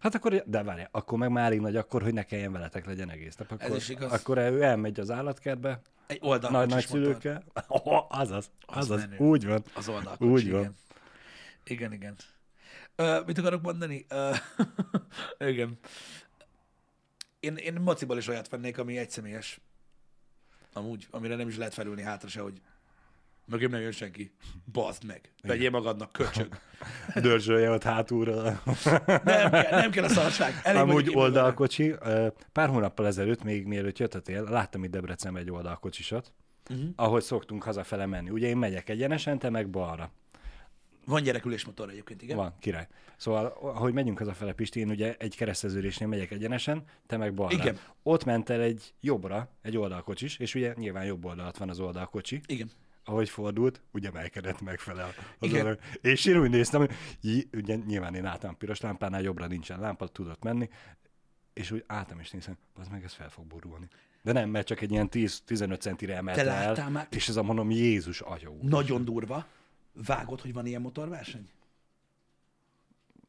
[SPEAKER 2] Hát akkor, de várj, akkor meg már így nagy akkor, hogy ne kelljen veletek legyen egész nap. Akkor,
[SPEAKER 1] is igaz.
[SPEAKER 2] Akkor ő elmegy az állatkertbe,
[SPEAKER 1] Egy oldal
[SPEAKER 2] nagy nagyszülőkkel. Oh, azaz,
[SPEAKER 1] Az
[SPEAKER 2] azaz,
[SPEAKER 1] menő.
[SPEAKER 2] úgy van.
[SPEAKER 1] Az oldal
[SPEAKER 2] Úgy van.
[SPEAKER 1] igen. Igen, igen. Ö, mit akarok mondani? Ö, *laughs* igen. Én, én mociból is olyat vennék, ami egyszemélyes. Amúgy, amire nem is lehet felülni hátra se, hogy mögém nem jön senki. Bazd meg. Vegyél magadnak, köcsög. *laughs*
[SPEAKER 2] Dörzsölje ott hátulra.
[SPEAKER 1] Nem kell, nem kell a szarság. Elég
[SPEAKER 2] Amúgy oldalkocsi. Pár hónappal ezelőtt, még mielőtt jöttetél, láttam itt Debrecenben egy oldalkocsisat, uh-huh. ahogy szoktunk hazafele menni. Ugye én megyek egyenesen, te meg balra.
[SPEAKER 1] Van gyerekülés motor egyébként, igen?
[SPEAKER 2] Van, király. Szóval, ahogy megyünk hazafele Pisti, én ugye egy kereszteződésnél megyek egyenesen, te meg balra.
[SPEAKER 1] Igen.
[SPEAKER 2] Ott ment el egy jobbra, egy oldalkocsis, és ugye nyilván jobb oldalt van az oldalkocsi.
[SPEAKER 1] Igen.
[SPEAKER 2] Ahogy fordult, ugye melkedett megfelel. Az
[SPEAKER 1] Igen.
[SPEAKER 2] És én úgy néztem, hogy jí- ugye nyilván én álltam piros lámpánál, jobbra nincsen lámpa, tudott menni, és úgy álltam és néztem, az meg ez fel fog borulni. De nem, mert csak egy ilyen 10-15 centire emelte
[SPEAKER 1] Te
[SPEAKER 2] el,
[SPEAKER 1] már?
[SPEAKER 2] és ez a mondom, Jézus úr.
[SPEAKER 1] Nagyon durva. Vágod, hogy van ilyen motorverseny?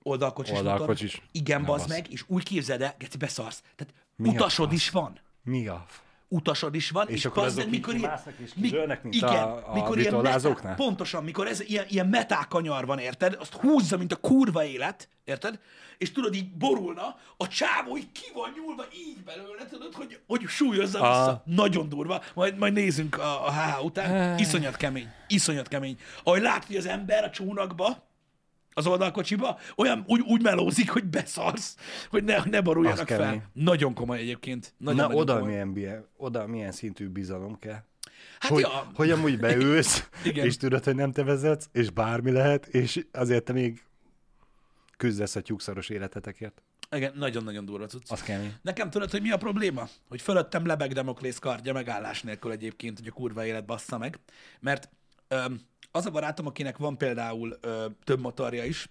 [SPEAKER 1] Oldalkocsis,
[SPEAKER 2] Oldalkocsis.
[SPEAKER 1] motor? Igen, bazd meg, és úgy képzeld el, geci, beszarsz. Tehát
[SPEAKER 2] Mi
[SPEAKER 1] utasod is van.
[SPEAKER 2] Mi a
[SPEAKER 1] Utasod is van,
[SPEAKER 2] És
[SPEAKER 1] és,
[SPEAKER 2] akkor azok
[SPEAKER 1] mikor ilyen,
[SPEAKER 2] és mint
[SPEAKER 1] igen,
[SPEAKER 2] a- a
[SPEAKER 1] mikor ilyen metál, pontosan, mikor ez ilyen, ilyen metákanyar van, érted? Azt húzza, mint a kurva élet, érted? És tudod, így borulna, a csávó így ki van nyúlva így belőle, tudod, hogy, hogy súlyozza
[SPEAKER 2] Ah.
[SPEAKER 1] vissza. Nagyon durva. Majd, majd nézzünk a, a HH után. Iszonyat kemény. Iszonyat kemény. Ahogy látod, hogy az ember a csónakba, az oldalkocsiba, olyan úgy, úgy melózik, hogy beszarsz, hogy ne, ne boruljanak
[SPEAKER 2] Az
[SPEAKER 1] fel.
[SPEAKER 2] kemény.
[SPEAKER 1] Nagyon komoly egyébként. Nagyon,
[SPEAKER 2] Na,
[SPEAKER 1] nagyon
[SPEAKER 2] oda
[SPEAKER 1] komoly.
[SPEAKER 2] milyen, oda milyen szintű bizalom kell.
[SPEAKER 1] Hát
[SPEAKER 2] Hogy,
[SPEAKER 1] ja,
[SPEAKER 2] hogy amúgy beülsz,
[SPEAKER 1] Igen.
[SPEAKER 2] és tudod, hogy nem te vezetsz, és bármi lehet, és azért te még küzdesz a tyúkszaros életetekért.
[SPEAKER 1] igen, nagyon-nagyon durva cucc.
[SPEAKER 2] Az kemény.
[SPEAKER 1] Nekem tudod, hogy mi a probléma? Hogy fölöttem lebeg Demoklész kardja megállás nélkül egyébként, hogy a kurva élet bassza meg. Mert öm, az a barátom, akinek van például ö, több motorja is,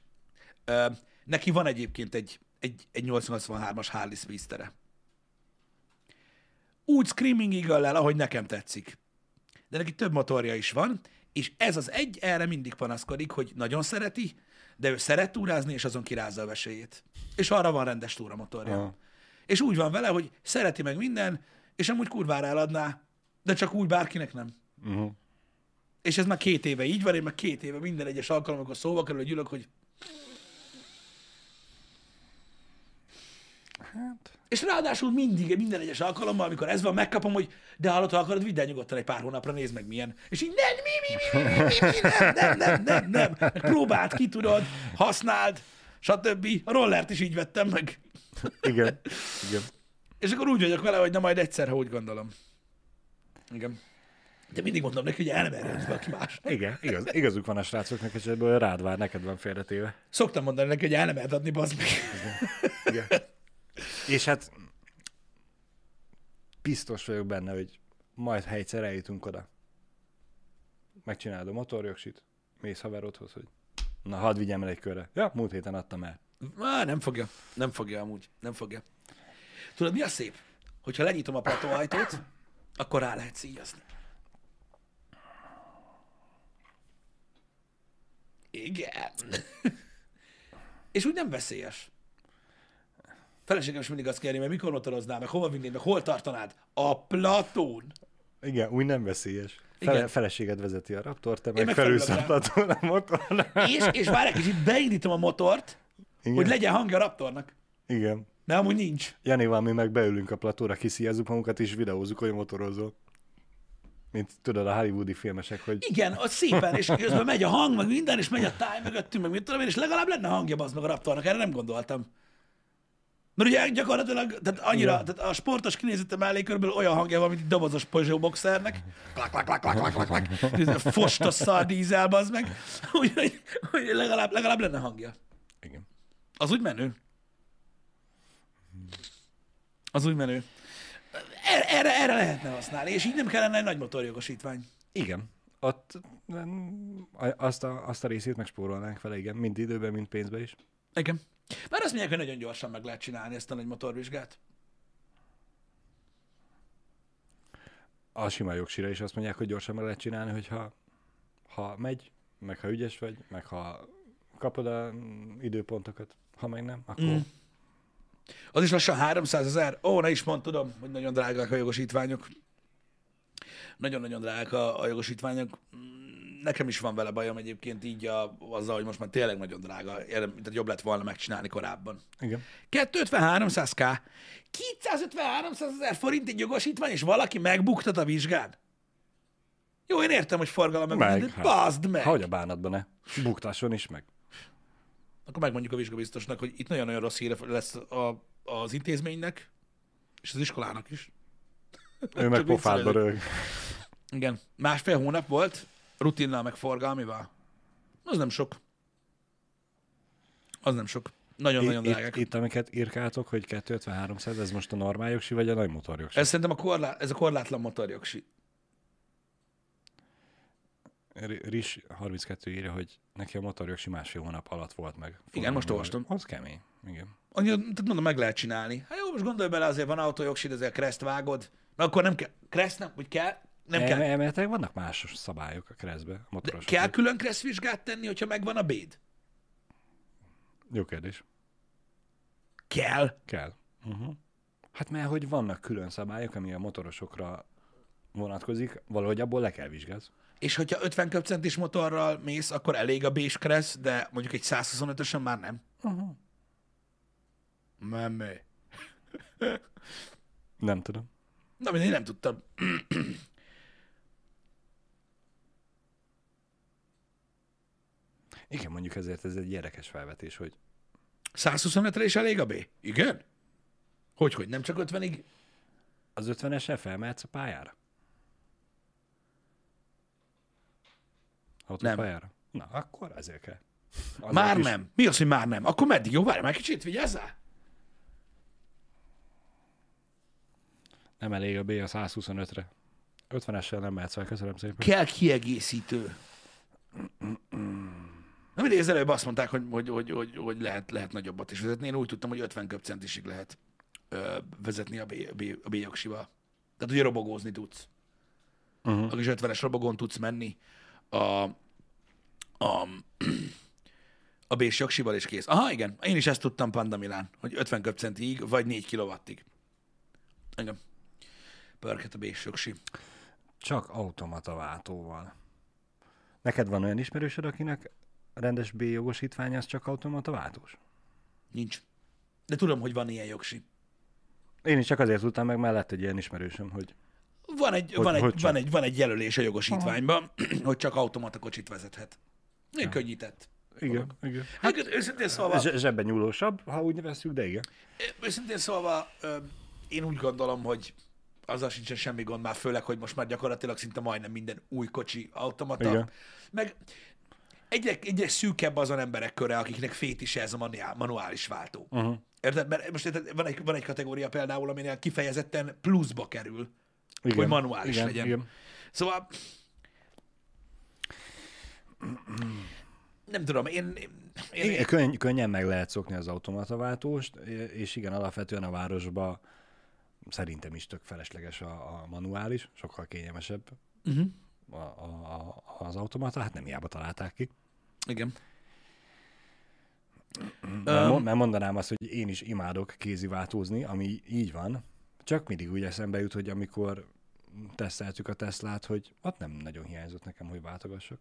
[SPEAKER 1] ö, neki van egyébként egy, egy, egy 883-as Harley Speedster-e. Úgy Screaming eagle ahogy nekem tetszik. De neki több motorja is van, és ez az egy erre mindig panaszkodik, hogy nagyon szereti, de ő szeret túrázni, és azon kirázza a vesélyét. És arra van rendes túramotorja.
[SPEAKER 2] Aha.
[SPEAKER 1] És úgy van vele, hogy szereti meg minden, és amúgy kurvára eladná, de csak úgy bárkinek nem.
[SPEAKER 2] Uh-huh.
[SPEAKER 1] És ez már két éve így van, én meg két éve minden egyes alkalom, amikor szóba kerül, hogy ülök, hogy...
[SPEAKER 2] Hát,
[SPEAKER 1] És ráadásul mindig, minden egyes alkalommal, amikor ez van, megkapom, hogy de hallod, ha akarod, vidd el nyugodtan egy pár hónapra, nézd meg milyen. És így nem, mi, mi, mi, mi, mi, mi, nem, nem, nem, nem, nem. Meg Próbáld ki, tudod, használd, stb. A rollert is így vettem meg.
[SPEAKER 2] igen. igen.
[SPEAKER 1] És akkor úgy vagyok vele, hogy na majd egyszer, ha úgy gondolom. Igen. De mindig mondom neki, hogy el nem erre valaki más.
[SPEAKER 2] Igen, igaz, igazuk van a srácoknak, és ebből rád vár, neked van félretéve.
[SPEAKER 1] Szoktam mondani neki, hogy el nem adni, bazd meg.
[SPEAKER 2] Igen. És hát biztos vagyok benne, hogy majd ha egyszer eljutunk oda. Megcsinálod a motorjogsit, mész haverodhoz, hogy na hadd vigyem el egy körre. Ja, múlt héten adtam el.
[SPEAKER 1] Á, nem fogja. Nem fogja amúgy. Nem fogja. Tudod, mi a szép? Hogyha lenyitom a platóajtót, akkor rá lehet szíjazni. Igen. *laughs* És úgy nem veszélyes. Feleségem is mindig azt kérni, mert mikor motoroznál, meg hova vinnéd, meg hol tartanád? A platón.
[SPEAKER 2] Igen, úgy nem veszélyes. Fele,
[SPEAKER 1] Igen.
[SPEAKER 2] feleséged vezeti a Raptor, te meg,
[SPEAKER 1] meg
[SPEAKER 2] felülsz a platón a motorra.
[SPEAKER 1] És, és várj egy kicsit, beindítom a motort,
[SPEAKER 2] Igen.
[SPEAKER 1] hogy legyen hangja a Raptornak.
[SPEAKER 2] Igen.
[SPEAKER 1] Mert amúgy nincs.
[SPEAKER 2] Janival mi meg beülünk a platóra, kiszíjazzuk magunkat, és videózzuk, hogy motorozol. Mint tudod, a hollywoodi filmesek, hogy
[SPEAKER 1] Igen, az szépen, és közben megy a hang, meg minden, és megy a táj mögöttünk, meg mit tudom én, és legalább lenne hangja az meg a Raptornak, erre nem gondoltam. Mert ugye gyakorlatilag, tehát annyira,
[SPEAKER 2] Igen.
[SPEAKER 1] tehát a sportos kinézete mellé körülbelül olyan hangja van, mint egy dobozos Peugeot boxernek. Klak, klak, klak, klak, klak, klak, klak. Fostos szar dízel, az meg. *laughs* Úgyhogy hogy legalább, legalább lenne hangja.
[SPEAKER 2] igen.
[SPEAKER 1] Az úgy menő. Az úgy menő. Erre, erre, lehetne használni, és így nem kellene egy nagy motorjogosítvány.
[SPEAKER 2] Igen. Ott mm, azt a, azt a részét megspórolnánk vele, igen, mind időben, mind pénzben is.
[SPEAKER 1] Igen. Már azt mondják, hogy nagyon gyorsan meg lehet csinálni ezt a nagy motorvizsgát.
[SPEAKER 2] A sima jogsira is azt mondják, hogy gyorsan meg lehet csinálni, hogyha ha megy, meg ha ügyes vagy, meg ha kapod a mm, időpontokat, ha meg nem, akkor
[SPEAKER 1] Mm. Az is lassan 300 ezer. Ó, ne is mond, tudom, hogy nagyon drágák a jogosítványok. Nagyon-nagyon drágák a, a jogosítványok. Nekem is van vele bajom egyébként így a, azzal, hogy most már tényleg nagyon drága. Tehát jobb lett volna megcsinálni korábban.
[SPEAKER 2] igen.
[SPEAKER 1] 250-300k. 250-300 ezer forint egy jogosítvány, és valaki megbuktat a vizsgán? Jó, én értem, hogy forgalom meg,
[SPEAKER 2] Meg,
[SPEAKER 1] de
[SPEAKER 2] hát.
[SPEAKER 1] bazd meg!
[SPEAKER 2] Hogy a bánatban ne? Buktasson is meg.
[SPEAKER 1] Akkor megmondjuk a vizsgabiztosnak, hogy itt nagyon-nagyon rossz híre lesz a, az intézménynek, és az iskolának is.
[SPEAKER 2] Ő meg pofádba rög.
[SPEAKER 1] Igen. Másfél hónap volt, rutinnal meg forgalmival. Az nem sok. Az nem sok. Nagyon-nagyon
[SPEAKER 2] Itt,
[SPEAKER 1] drágák.
[SPEAKER 2] itt, amiket írkáltok, hogy 250-300, ez most a normál jogsi, vagy a nagy motorjogsi?
[SPEAKER 1] Ez szerintem a, korlát, ez a korlátlan motorjogsi.
[SPEAKER 2] Ris 32 írja, hogy neki a motorjogsi másfél hónap alatt volt meg.
[SPEAKER 1] Igen, most olvastam.
[SPEAKER 2] Az kemény. Igen.
[SPEAKER 1] Annyi, tehát mondom, meg lehet csinálni. Hát jó, most gondolj bele, azért van autójogsid, azért kreszt vágod. Na akkor nem kell, kreszt nem, úgy kell, nem kell.
[SPEAKER 2] Emeletileg vannak más szabályok a keresztbe, a
[SPEAKER 1] De kell külön kresszvizsgát tenni, hogyha megvan a béd?
[SPEAKER 2] Jó kérdés.
[SPEAKER 1] Kell.
[SPEAKER 2] Kell. Uh-huh. Hát mert hogy vannak külön szabályok, ami a motorosokra vonatkozik, valahogy abból le kell vizsgálni.
[SPEAKER 1] És hogyha 50 köbcentis motorral mész, akkor elég a bés kressz, de mondjuk egy 125-ösen már nem.
[SPEAKER 2] Uh-huh.
[SPEAKER 1] Nem. *laughs*
[SPEAKER 2] Nem tudom.
[SPEAKER 1] Na, én nem tudtam. *clears throat*
[SPEAKER 2] Igen, mondjuk ezért ez egy érdekes felvetés, hogy
[SPEAKER 1] 125-re is elég a B? Igen? Hogy, hogy nem csak 50-ig?
[SPEAKER 2] az 50-esre felmehetsz a pályára? Autópályára? Na, akkor ezért kell. Azért
[SPEAKER 1] Már
[SPEAKER 2] is-
[SPEAKER 1] nem. Mi az, hogy már nem? Akkor meddig? Jó, várj már kicsit, vigyázzál.
[SPEAKER 2] Nem elég a B a 125-re. 50-essel nem mehetsz fel, köszönöm szépen.
[SPEAKER 1] Kell kiegészítő. Nem mindig az előbb azt mondták, hogy, hogy, hogy, hogy, hogy lehet, lehet nagyobbat is vezetni. Én úgy tudtam, hogy 50 köbcentisig lehet ö, vezetni a B, B, a B jogsival. Tehát ugye robogózni tudsz.
[SPEAKER 2] Uh-huh.
[SPEAKER 1] A kis 50-es robogón tudsz menni a, a, *clears throat* a B-s jogsival, és kész. Aha, igen. Én is ezt tudtam Panda Milán, hogy 50 köbcentig, vagy 4 kilowattig. Igen. Pörket a B-s jogsi.
[SPEAKER 2] Csak automata váltóval. Neked van olyan ismerősöd, akinek rendes B jogosítványa, az csak automata váltós?
[SPEAKER 1] Nincs. De tudom, hogy van ilyen jogsi.
[SPEAKER 2] Én is csak azért tudtam meg, mert lett egy ilyen ismerősöm, hogy
[SPEAKER 1] Van egy,
[SPEAKER 2] Hogy-
[SPEAKER 1] van, egy,
[SPEAKER 2] hogy
[SPEAKER 1] van, egy, van egy jelölés a jogosítványban, *clears throat* hogy csak automata kocsit vezethet. Még könnyített.
[SPEAKER 2] igen, igen.
[SPEAKER 1] Hát őszintén szólva,
[SPEAKER 2] zsebben nyúlósabb, ha úgy veszük, de igen.
[SPEAKER 1] őszintén szólva én úgy gondolom, hogy azzal sincsen semmi gond már, főleg, hogy most már gyakorlatilag szinte majdnem minden új kocsi automata.
[SPEAKER 2] Igen.
[SPEAKER 1] Meg egyre, egyre szűkebb azon emberek köre, akiknek fétise ez a manuál, manuális váltó.
[SPEAKER 2] Uh-huh.
[SPEAKER 1] Érted? Mert most érted, van, egy, van egy kategória például, aminél kifejezetten pluszba kerül,
[SPEAKER 2] igen.
[SPEAKER 1] hogy manuális
[SPEAKER 2] igen,
[SPEAKER 1] legyen.
[SPEAKER 2] Igen.
[SPEAKER 1] Szóval nem tudom, én, én, én,
[SPEAKER 2] Igen, könny, könnyen meg lehet szokni az automataváltóst, és igen, alapvetően a városba szerintem is tök felesleges a, a manuális, sokkal kényelmesebb
[SPEAKER 1] uh-huh.
[SPEAKER 2] a, a, a, az automata, hát nem hiába találták ki.
[SPEAKER 1] Igen.
[SPEAKER 2] Mert, um, mert mondanám azt, hogy én is imádok kéziváltózni, ami így van, csak mindig úgy eszembe jut, hogy amikor teszteltük a Teslát, hogy ott nem nagyon hiányzott nekem, hogy váltogassak.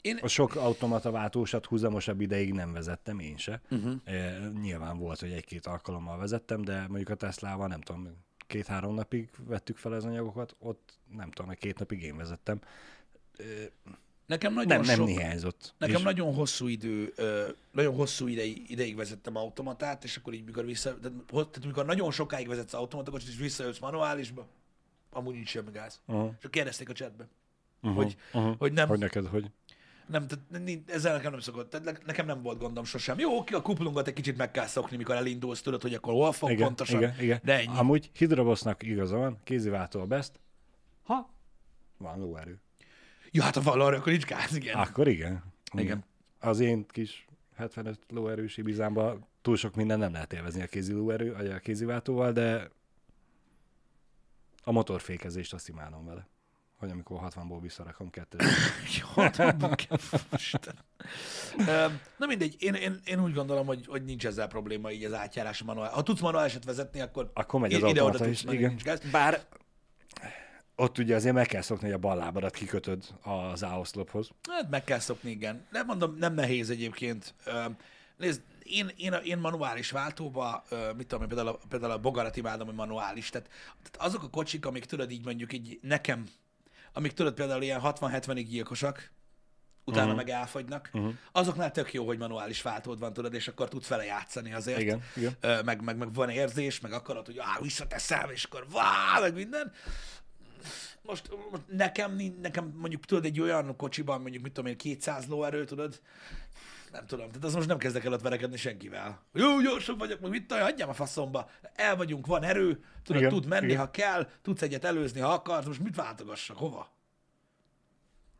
[SPEAKER 1] Én-
[SPEAKER 2] A sok automata váltósat húzamosabb ideig nem vezettem, én se.
[SPEAKER 1] Uh-huh.
[SPEAKER 2] E, nyilván volt, hogy egy-két alkalommal vezettem, de mondjuk a Teslával nem tudom, két-három napig vettük fel az anyagokat, ott nem tudom, egy két napig én vezettem. E,
[SPEAKER 1] Nekem nagyon
[SPEAKER 2] nem, nem
[SPEAKER 1] sok,
[SPEAKER 2] hiányzott.
[SPEAKER 1] nekem
[SPEAKER 2] És-
[SPEAKER 1] nagyon hosszú idő, nagyon hosszú ideig, ideig vezettem automatát, és akkor így mikor vissza, tehát, tehát mikor nagyon sokáig vezetsz automatakocsit, és visszajössz manuálisba, amúgy nincs semmi gáz.
[SPEAKER 2] Uh-huh,
[SPEAKER 1] És kérdezték a chatbe,
[SPEAKER 2] uh-huh,
[SPEAKER 1] hogy,
[SPEAKER 2] uh-huh.
[SPEAKER 1] hogy nem,
[SPEAKER 2] Hogy neked, hogy?
[SPEAKER 1] nem, tehát ezzel nekem nem szokott, tehát ne- nekem nem volt gondom sosem. Jó, oké, a kuplungot egy kicsit meg kell szokni, mikor elindulsz, tudod, hogy akkor hol fog
[SPEAKER 2] Igen,
[SPEAKER 1] pontosan,
[SPEAKER 2] igen, igen.
[SPEAKER 1] de ennyi.
[SPEAKER 2] Amúgy hidrobosznak igaza van, kéziváltó a best. Ha Van lóerő.
[SPEAKER 1] Jó, hát van arra, akkor nincs gáz, igen.
[SPEAKER 2] Akkor igen.
[SPEAKER 1] Igen.
[SPEAKER 2] Az én kis 75 lóerős Ibizámban túl sok minden nem lehet élvezni a kézi lóerő, vagy a kéziváltóval, de a motorfékezést azt imádom vele. Hogy amikor 60-ból visszarakom kettőt. *laughs*
[SPEAKER 1] Jó, abban kell. Isten. Ö, Na mindegy, én, én, én úgy gondolom, hogy, hogy nincs ezzel probléma így az átjárás a manuál. Ha tudsz manuáliset vezetni, akkor,
[SPEAKER 2] Akkor megy az
[SPEAKER 1] ide-oda tudsz
[SPEAKER 2] is.
[SPEAKER 1] menni,
[SPEAKER 2] Igen.
[SPEAKER 1] nincs gáz.
[SPEAKER 2] Bár ott ugye azért meg kell szokni, hogy a bal lábadat kikötöd az áoszlophoz.
[SPEAKER 1] Hát meg kell szokni, igen. Nem mondom, nem nehéz egyébként. Nézd, én, én, én manuális váltóba, mit tudom én, például a, például a bogarat imádom, hogy manuális. Tehát, tehát azok a kocsik, amik tudod így mondjuk így nekem, amik tudod például ilyen 60-70-ig gyilkosak, utána uh-huh. meg elfogynak, uh-huh. azoknál tök jó, hogy manuális váltód van, tudod, és akkor tudsz vele játszani azért.
[SPEAKER 2] Igen, igen.
[SPEAKER 1] Meg, meg, meg van érzés, meg akarod, hogy á, visszateszem, és akkor vá, meg minden. Most, most nekem, nekem mondjuk tudod egy olyan kocsiban, mondjuk mit tudom én, 200 lóerő, tudod, nem tudom, tehát az most nem kezdek el ott verekedni senkivel. Jó, gyorsabb vagyok, meg mit tudom, hagyjam a faszomba. El vagyunk, van erő, tudod,
[SPEAKER 2] Igen,
[SPEAKER 1] tud menni,
[SPEAKER 2] igen.
[SPEAKER 1] ha kell, tudsz egyet előzni, ha akarsz, most mit váltogassak, hova?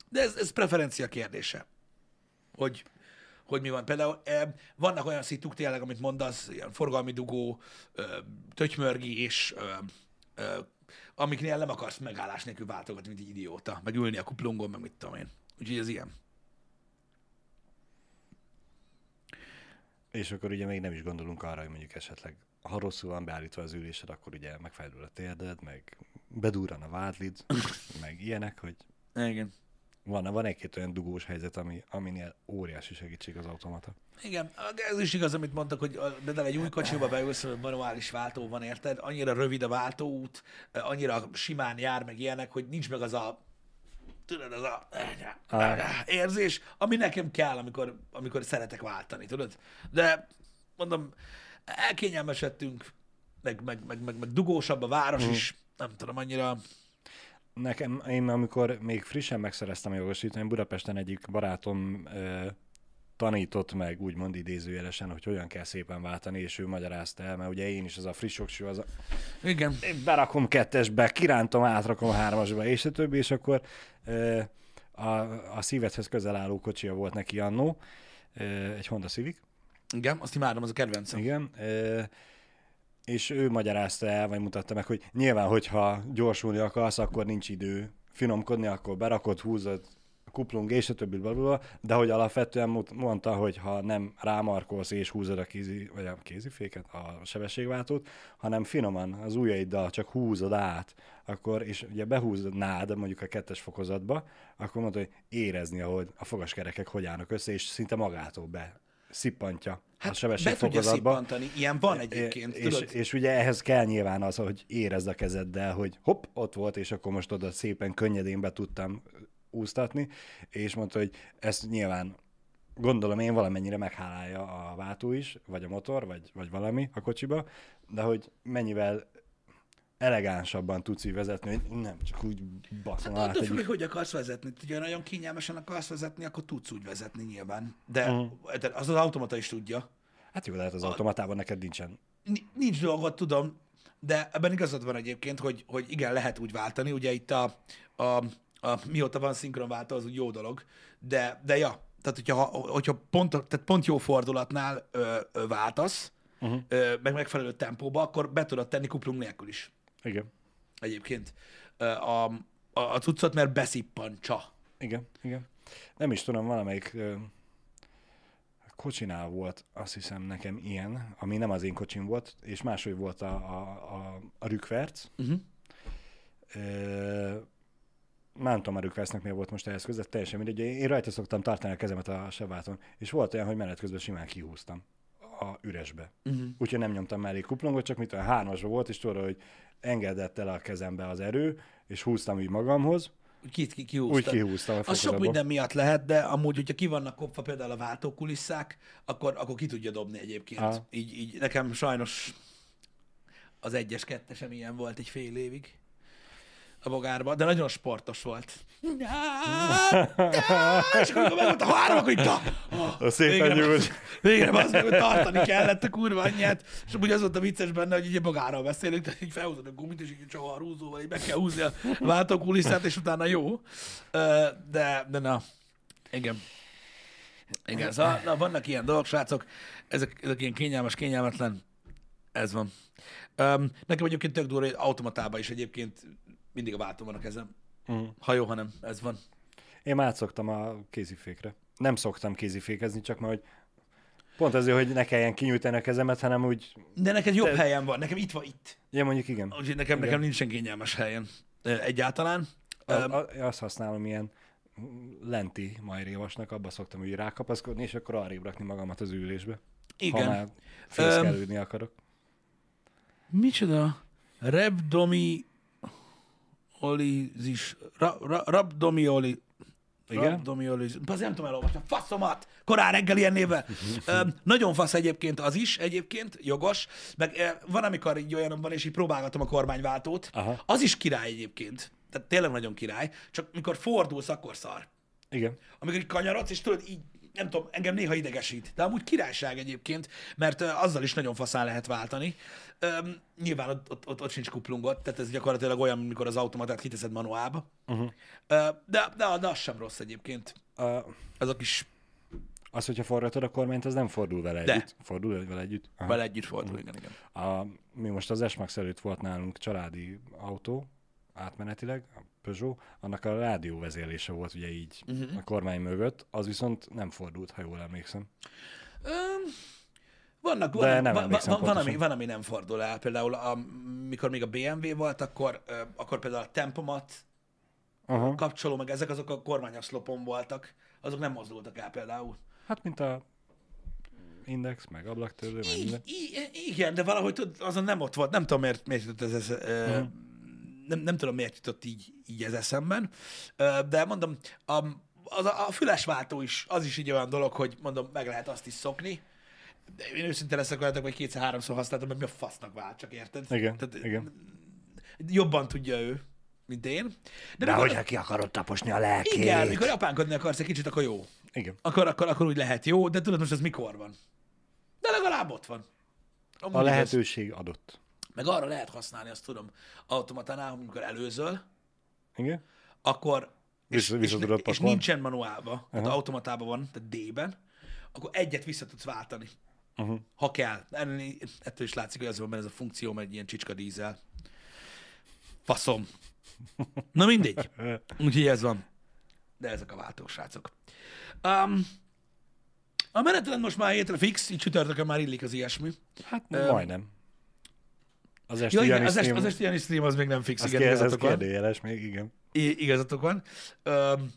[SPEAKER 1] De ez, ez preferencia kérdése. Hogy, hogy mi van. Például eh, vannak olyan szituk tényleg, amit mondasz, ilyen forgalmi dugó, ö, tötymörgi és ö, ö, amiknél nem akarsz megállás nélkül váltogatni, mint egy idióta, meg ülni a kuplungon, meg mit tudom én. Úgyhogy ez ilyen.
[SPEAKER 2] És akkor ugye még nem is gondolunk arra, hogy mondjuk esetleg, ha rosszul van beállítva az ülésed, akkor ugye megfájdul a térded, meg bedurran a vádlid, *laughs* meg ilyenek, hogy
[SPEAKER 1] Igen.
[SPEAKER 2] Van, van egy-két olyan dugós helyzet, ami, aminél óriási segítség az automata.
[SPEAKER 1] Igen, de ez is igaz, amit mondtak, hogy például egy új kocsiba beülsz, manuális váltó van, érted? Annyira rövid a váltóút, annyira simán jár, meg ilyenek, hogy nincs meg az a tudod, az a érzés, ami nekem kell, amikor, amikor szeretek váltani, tudod? De mondom, elkényelmesedtünk, meg, meg, meg, meg, meg dugósabb a város is, nem tudom, annyira...
[SPEAKER 2] Nekem, én amikor még frissen megszereztem a jogosítványt, Budapesten egyik barátom ö, tanított meg, úgymond idézőjelesen, hogy hogyan kell szépen váltani, és ő magyarázta el, mert ugye én is az a friss oksú, az a,
[SPEAKER 1] Igen.
[SPEAKER 2] én berakom kettesbe, kirántom, átrakom hármasba, és a többi, és akkor ö, a, a szívedhez közel álló kocsia volt neki annó, ö, egy Honda Civic,
[SPEAKER 1] Igen, azt imádom, az a kedvencem.
[SPEAKER 2] igen, ö, és ő magyarázta el, vagy mutatta meg, hogy nyilván, hogyha gyorsulni akarsz, akkor nincs idő finomkodni, akkor berakod, húzod kuplung és a többi, blablabla, de hogy alapvetően mondta, hogy ha nem rámarkolsz és húzod a kézi, vagy a kéziféket, a sebességváltót, hanem finoman az ujjaiddal csak húzod át, akkor, és ugye behúzod nád mondjuk a kettes fokozatba, akkor mondta, hogy érezni, ahogy a fogaskerekek hogy állnak össze, és szinte magától be szippantja a
[SPEAKER 1] Hát be tudja
[SPEAKER 2] sebességfokozatba.
[SPEAKER 1] szippantani, ilyen van egyébként,
[SPEAKER 2] és,
[SPEAKER 1] tudod?
[SPEAKER 2] és ugye ehhez kell nyilván az, hogy érezd a kezeddel, hogy hopp, ott volt, és akkor most oda szépen könnyedén be tudtam úsztatni, és mondta, hogy ezt nyilván gondolom én valamennyire meghálálja a váltó is, vagy a motor, vagy, vagy valami a kocsiba, de hogy mennyivel elegánsabban tudsz így vezetni, hogy nem csak úgy baszom
[SPEAKER 1] Hát
[SPEAKER 2] át
[SPEAKER 1] attól függ, hogy hogy akarsz vezetni. Ugye nagyon kényelmesen akarsz vezetni, akkor tudsz úgy vezetni nyilván. De
[SPEAKER 2] Mhm.
[SPEAKER 1] uh. az az automata is tudja.
[SPEAKER 2] Hát jó, lehet az automatában neked nincsen.
[SPEAKER 1] Ni- Nincs dolgot, tudom, de ebben igazad van egyébként, hogy, hogy igen, lehet úgy váltani. Ugye itt a, a, a mióta van szinkronváltó, az úgy jó dolog. De, de ja, tehát hogyha, hogyha pont, tehát pont jó fordulatnál ö, ö, váltasz, uh-huh. ö, meg megfelelő tempóba, akkor be tudod tenni kuplung nélkül is.
[SPEAKER 2] Igen.
[SPEAKER 1] Egyébként a, a, a cuccot, mert beszippantsa.
[SPEAKER 2] Igen, igen. Nem is tudom, valamelyik kocsinál volt, azt hiszem nekem ilyen, ami nem az én kocsim volt, és máshogy volt a, a, a, a rükverc.
[SPEAKER 1] Uh-huh.
[SPEAKER 2] Ö, már nem tudom, a rükvercnek miért volt most ehhez köze, teljesen mindegy. Én rajta szoktam tartani a kezemet a sebáton, és volt olyan, hogy menet közben simán kihúztam a üresbe.
[SPEAKER 1] Uh-huh.
[SPEAKER 2] Úgyhogy nem nyomtam mellé kuplongot, csak mit olyan hármasba volt, és tudod, hogy engedett el a kezembe az erő, és húztam így magamhoz,
[SPEAKER 1] Ki, ki,
[SPEAKER 2] úgy
[SPEAKER 1] kihúztad.
[SPEAKER 2] kihúztam a
[SPEAKER 1] Az sok minden miatt lehet, de amúgy, hogyha ki vannak kopva például a váltókulisszák, akkor, akkor ki tudja dobni egyébként.
[SPEAKER 2] Aha.
[SPEAKER 1] Így, így nekem sajnos az egyes kettesem ilyen volt egy fél évig. A bogárba, de nagyon sportos volt. És akkor meg volt a három, akkor így!
[SPEAKER 2] A szépen
[SPEAKER 1] Végre,
[SPEAKER 2] nyúlt.
[SPEAKER 1] végre az meg, hogy tartani kellett a kurva anyját, és amúgy az volt a vicces benne, hogy így a magárral beszélünk, tehát így felhúzod a gumit, és így csak a húzóval így be kell húzni a váltókulisszát, és utána jó. De, de na, igen. Igen, szóval, na, vannak ilyen dolgok, srácok, ezek, ezek ilyen kényelmes, kényelmetlen, ez van. Um, nekem egyébként tök durva, hogy automatában is egyébként mindig a váltó van a kezem.
[SPEAKER 2] Mhm.
[SPEAKER 1] Ha jó, hanem ez van.
[SPEAKER 2] Én már átszoktam a kézifékre. Nem szoktam kézifékezni, csak már, hogy pont azért, hogy ne kelljen kinyújtani a kezemet, hanem úgy,
[SPEAKER 1] De neked jobb
[SPEAKER 2] Te-
[SPEAKER 1] helyen van, nekem itt van itt.
[SPEAKER 2] ja mondjuk igen.
[SPEAKER 1] Úgyhogy nekem, nekem nincsen kényelmes helyen egyáltalán.
[SPEAKER 2] A, a, azt használom ilyen lenti majrévasnak, abba szoktam úgy rákapaszkodni, és akkor arrébb rakni magamat az ülésbe. Ha
[SPEAKER 1] Igen.
[SPEAKER 2] már fészkelődni akarok.
[SPEAKER 1] Micsoda? Rabdomi olizis. Ra, ra, rabdomioli.
[SPEAKER 2] Igen?
[SPEAKER 1] Rabdomiolizis. Az nem tudom elolvasni. Faszomat! Korán reggel ilyen névvel. *laughs* Nagyon fasz egyébként az is, egyébként, jogos. Meg ö, van, amikor így olyan van, és így próbálgatom a kormányváltót.
[SPEAKER 2] Aha.
[SPEAKER 1] Az is király egyébként. Tehát tényleg nagyon király. Csak mikor fordulsz, akkor szar.
[SPEAKER 2] Igen.
[SPEAKER 1] amikor így kanyarodsz, és tudod, így, nem tudom, engem néha idegesít. De amúgy királyság egyébként, mert uh, azzal is nagyon faszán lehet váltani. Um, nyilván ott, ott, ott, ott sincs kuplungot, tehát ez gyakorlatilag olyan, mint mikor az automatát kiteszed manuálba. Uh-huh. Uh, de, de, de az sem rossz egyébként.
[SPEAKER 2] A,
[SPEAKER 1] Azok is
[SPEAKER 2] az, hogyha forgatod a kormányt, az nem fordul vele
[SPEAKER 1] De.
[SPEAKER 2] együtt. Fordul vele együtt? Aha.
[SPEAKER 1] vele együtt fordul, igen, igen.
[SPEAKER 2] A, mi most az S-Max előtt volt nálunk családi autó, átmenetileg, a Peugeot, annak a rádió vezérlése volt ugye így uh-huh. a kormány mögött, az viszont nem fordult, ha jól emlékszem.
[SPEAKER 1] Um, vannak,
[SPEAKER 2] De
[SPEAKER 1] van,
[SPEAKER 2] nem
[SPEAKER 1] van, van, van, ami, van, ami nem fordul el. Például, amikor még a BMW volt, akkor, akkor például a tempomat
[SPEAKER 2] Aha.
[SPEAKER 1] kapcsoló, meg ezek azok a kormányoszlopon voltak. Azok nem mozdultak el például.
[SPEAKER 2] Hát, mint a Index, meg ablaktörlő, meg minden.
[SPEAKER 1] i- igen, de valahogy tudod, azon nem ott volt. Nem tudom, miért, miért ez, ez uh-huh. Nem, nem tudom, miért jutott így, így ez eszemben. De mondom, a, az a, a fülesváltó is, az is így olyan dolog, hogy mondom, meg lehet azt is szokni. De én őszinte leszek veletek, hogy kétszer-háromszor használtam, mert mi a fasznak vált, csak érted?
[SPEAKER 2] Igen,
[SPEAKER 1] Tehát,
[SPEAKER 2] igen.
[SPEAKER 1] Jobban tudja ő, mint én. De,
[SPEAKER 2] De
[SPEAKER 1] mikor-
[SPEAKER 2] hogyha ki akarod taposni a lelkét.
[SPEAKER 1] Igen, mikor apánkodni akarsz egy kicsit, akkor jó.
[SPEAKER 2] Igen.
[SPEAKER 1] Akkor, akkor, akkor úgy lehet jó, de tudod most ez mikor van? De legalább ott van. Amúgy
[SPEAKER 2] A lehetőség adott.
[SPEAKER 1] Meg arra lehet használni, azt tudom, automatánál, amikor előzöl,
[SPEAKER 2] Igen?
[SPEAKER 1] akkor és,
[SPEAKER 2] vissza
[SPEAKER 1] és, és nincsen manuálba, tehát automatában van, tehát D-ben, akkor egyet vissza tudsz váltani,
[SPEAKER 2] Uh-huh.
[SPEAKER 1] ha kell. Ettől is látszik, hogy az van ez a funkció, mert egy ilyen csicska dízel. Faszom. Na mindegy. *laughs* Úgyhogy ez van. De ezek a váltók, srácok. Um, a menetrend most már hétre fix, így csütörtökön már illik az ilyesmi.
[SPEAKER 2] Hát
[SPEAKER 1] Öm,
[SPEAKER 2] majdnem. Az esti
[SPEAKER 1] Ja, igen, az, est, az esti Janis stream az még nem fix,
[SPEAKER 2] az
[SPEAKER 1] igen,
[SPEAKER 2] kér- ez
[SPEAKER 1] igazatok van.
[SPEAKER 2] kérdőjeles még, igen.
[SPEAKER 1] I- igazatok van. Um,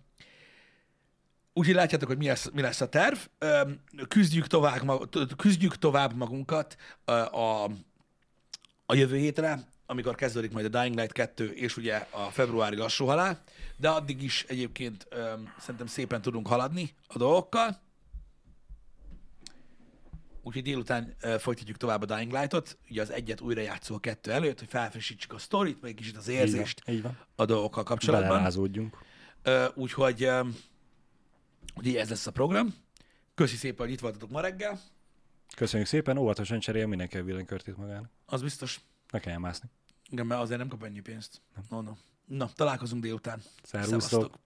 [SPEAKER 1] úgyhogy látjátok, hogy mi lesz, mi lesz a terv. Um, küzdjük, tovább, küzdjük tovább magunkat a, a jövő hétre, amikor kezdődik majd a Dying Light 2, és ugye a februári lassú halál, de addig is egyébként um, szerintem szépen tudunk haladni a dolgokkal. Úgyhogy délután folytatjuk tovább a Dying Light-ot, ugye az egyet újra játszó a kettő előtt, hogy felfrissítsük a sztorit, meg egy kicsit az
[SPEAKER 2] Így van,
[SPEAKER 1] érzést
[SPEAKER 2] Így van.
[SPEAKER 1] a dolgokkal kapcsolatban.
[SPEAKER 2] Belerázódjunk.
[SPEAKER 1] Úgyhogy, úgyhogy ez lesz a program. Köszi szépen, hogy itt voltatok ma reggel.
[SPEAKER 2] Köszönjük szépen, óvatosan cserél mindenki a villanykörtét magának.
[SPEAKER 1] Az biztos.
[SPEAKER 2] Ne kelljen mászni.
[SPEAKER 1] Igen, mert azért nem kap ennyi pénzt. No, no. Na, találkozunk délután.
[SPEAKER 2] Szervusztok.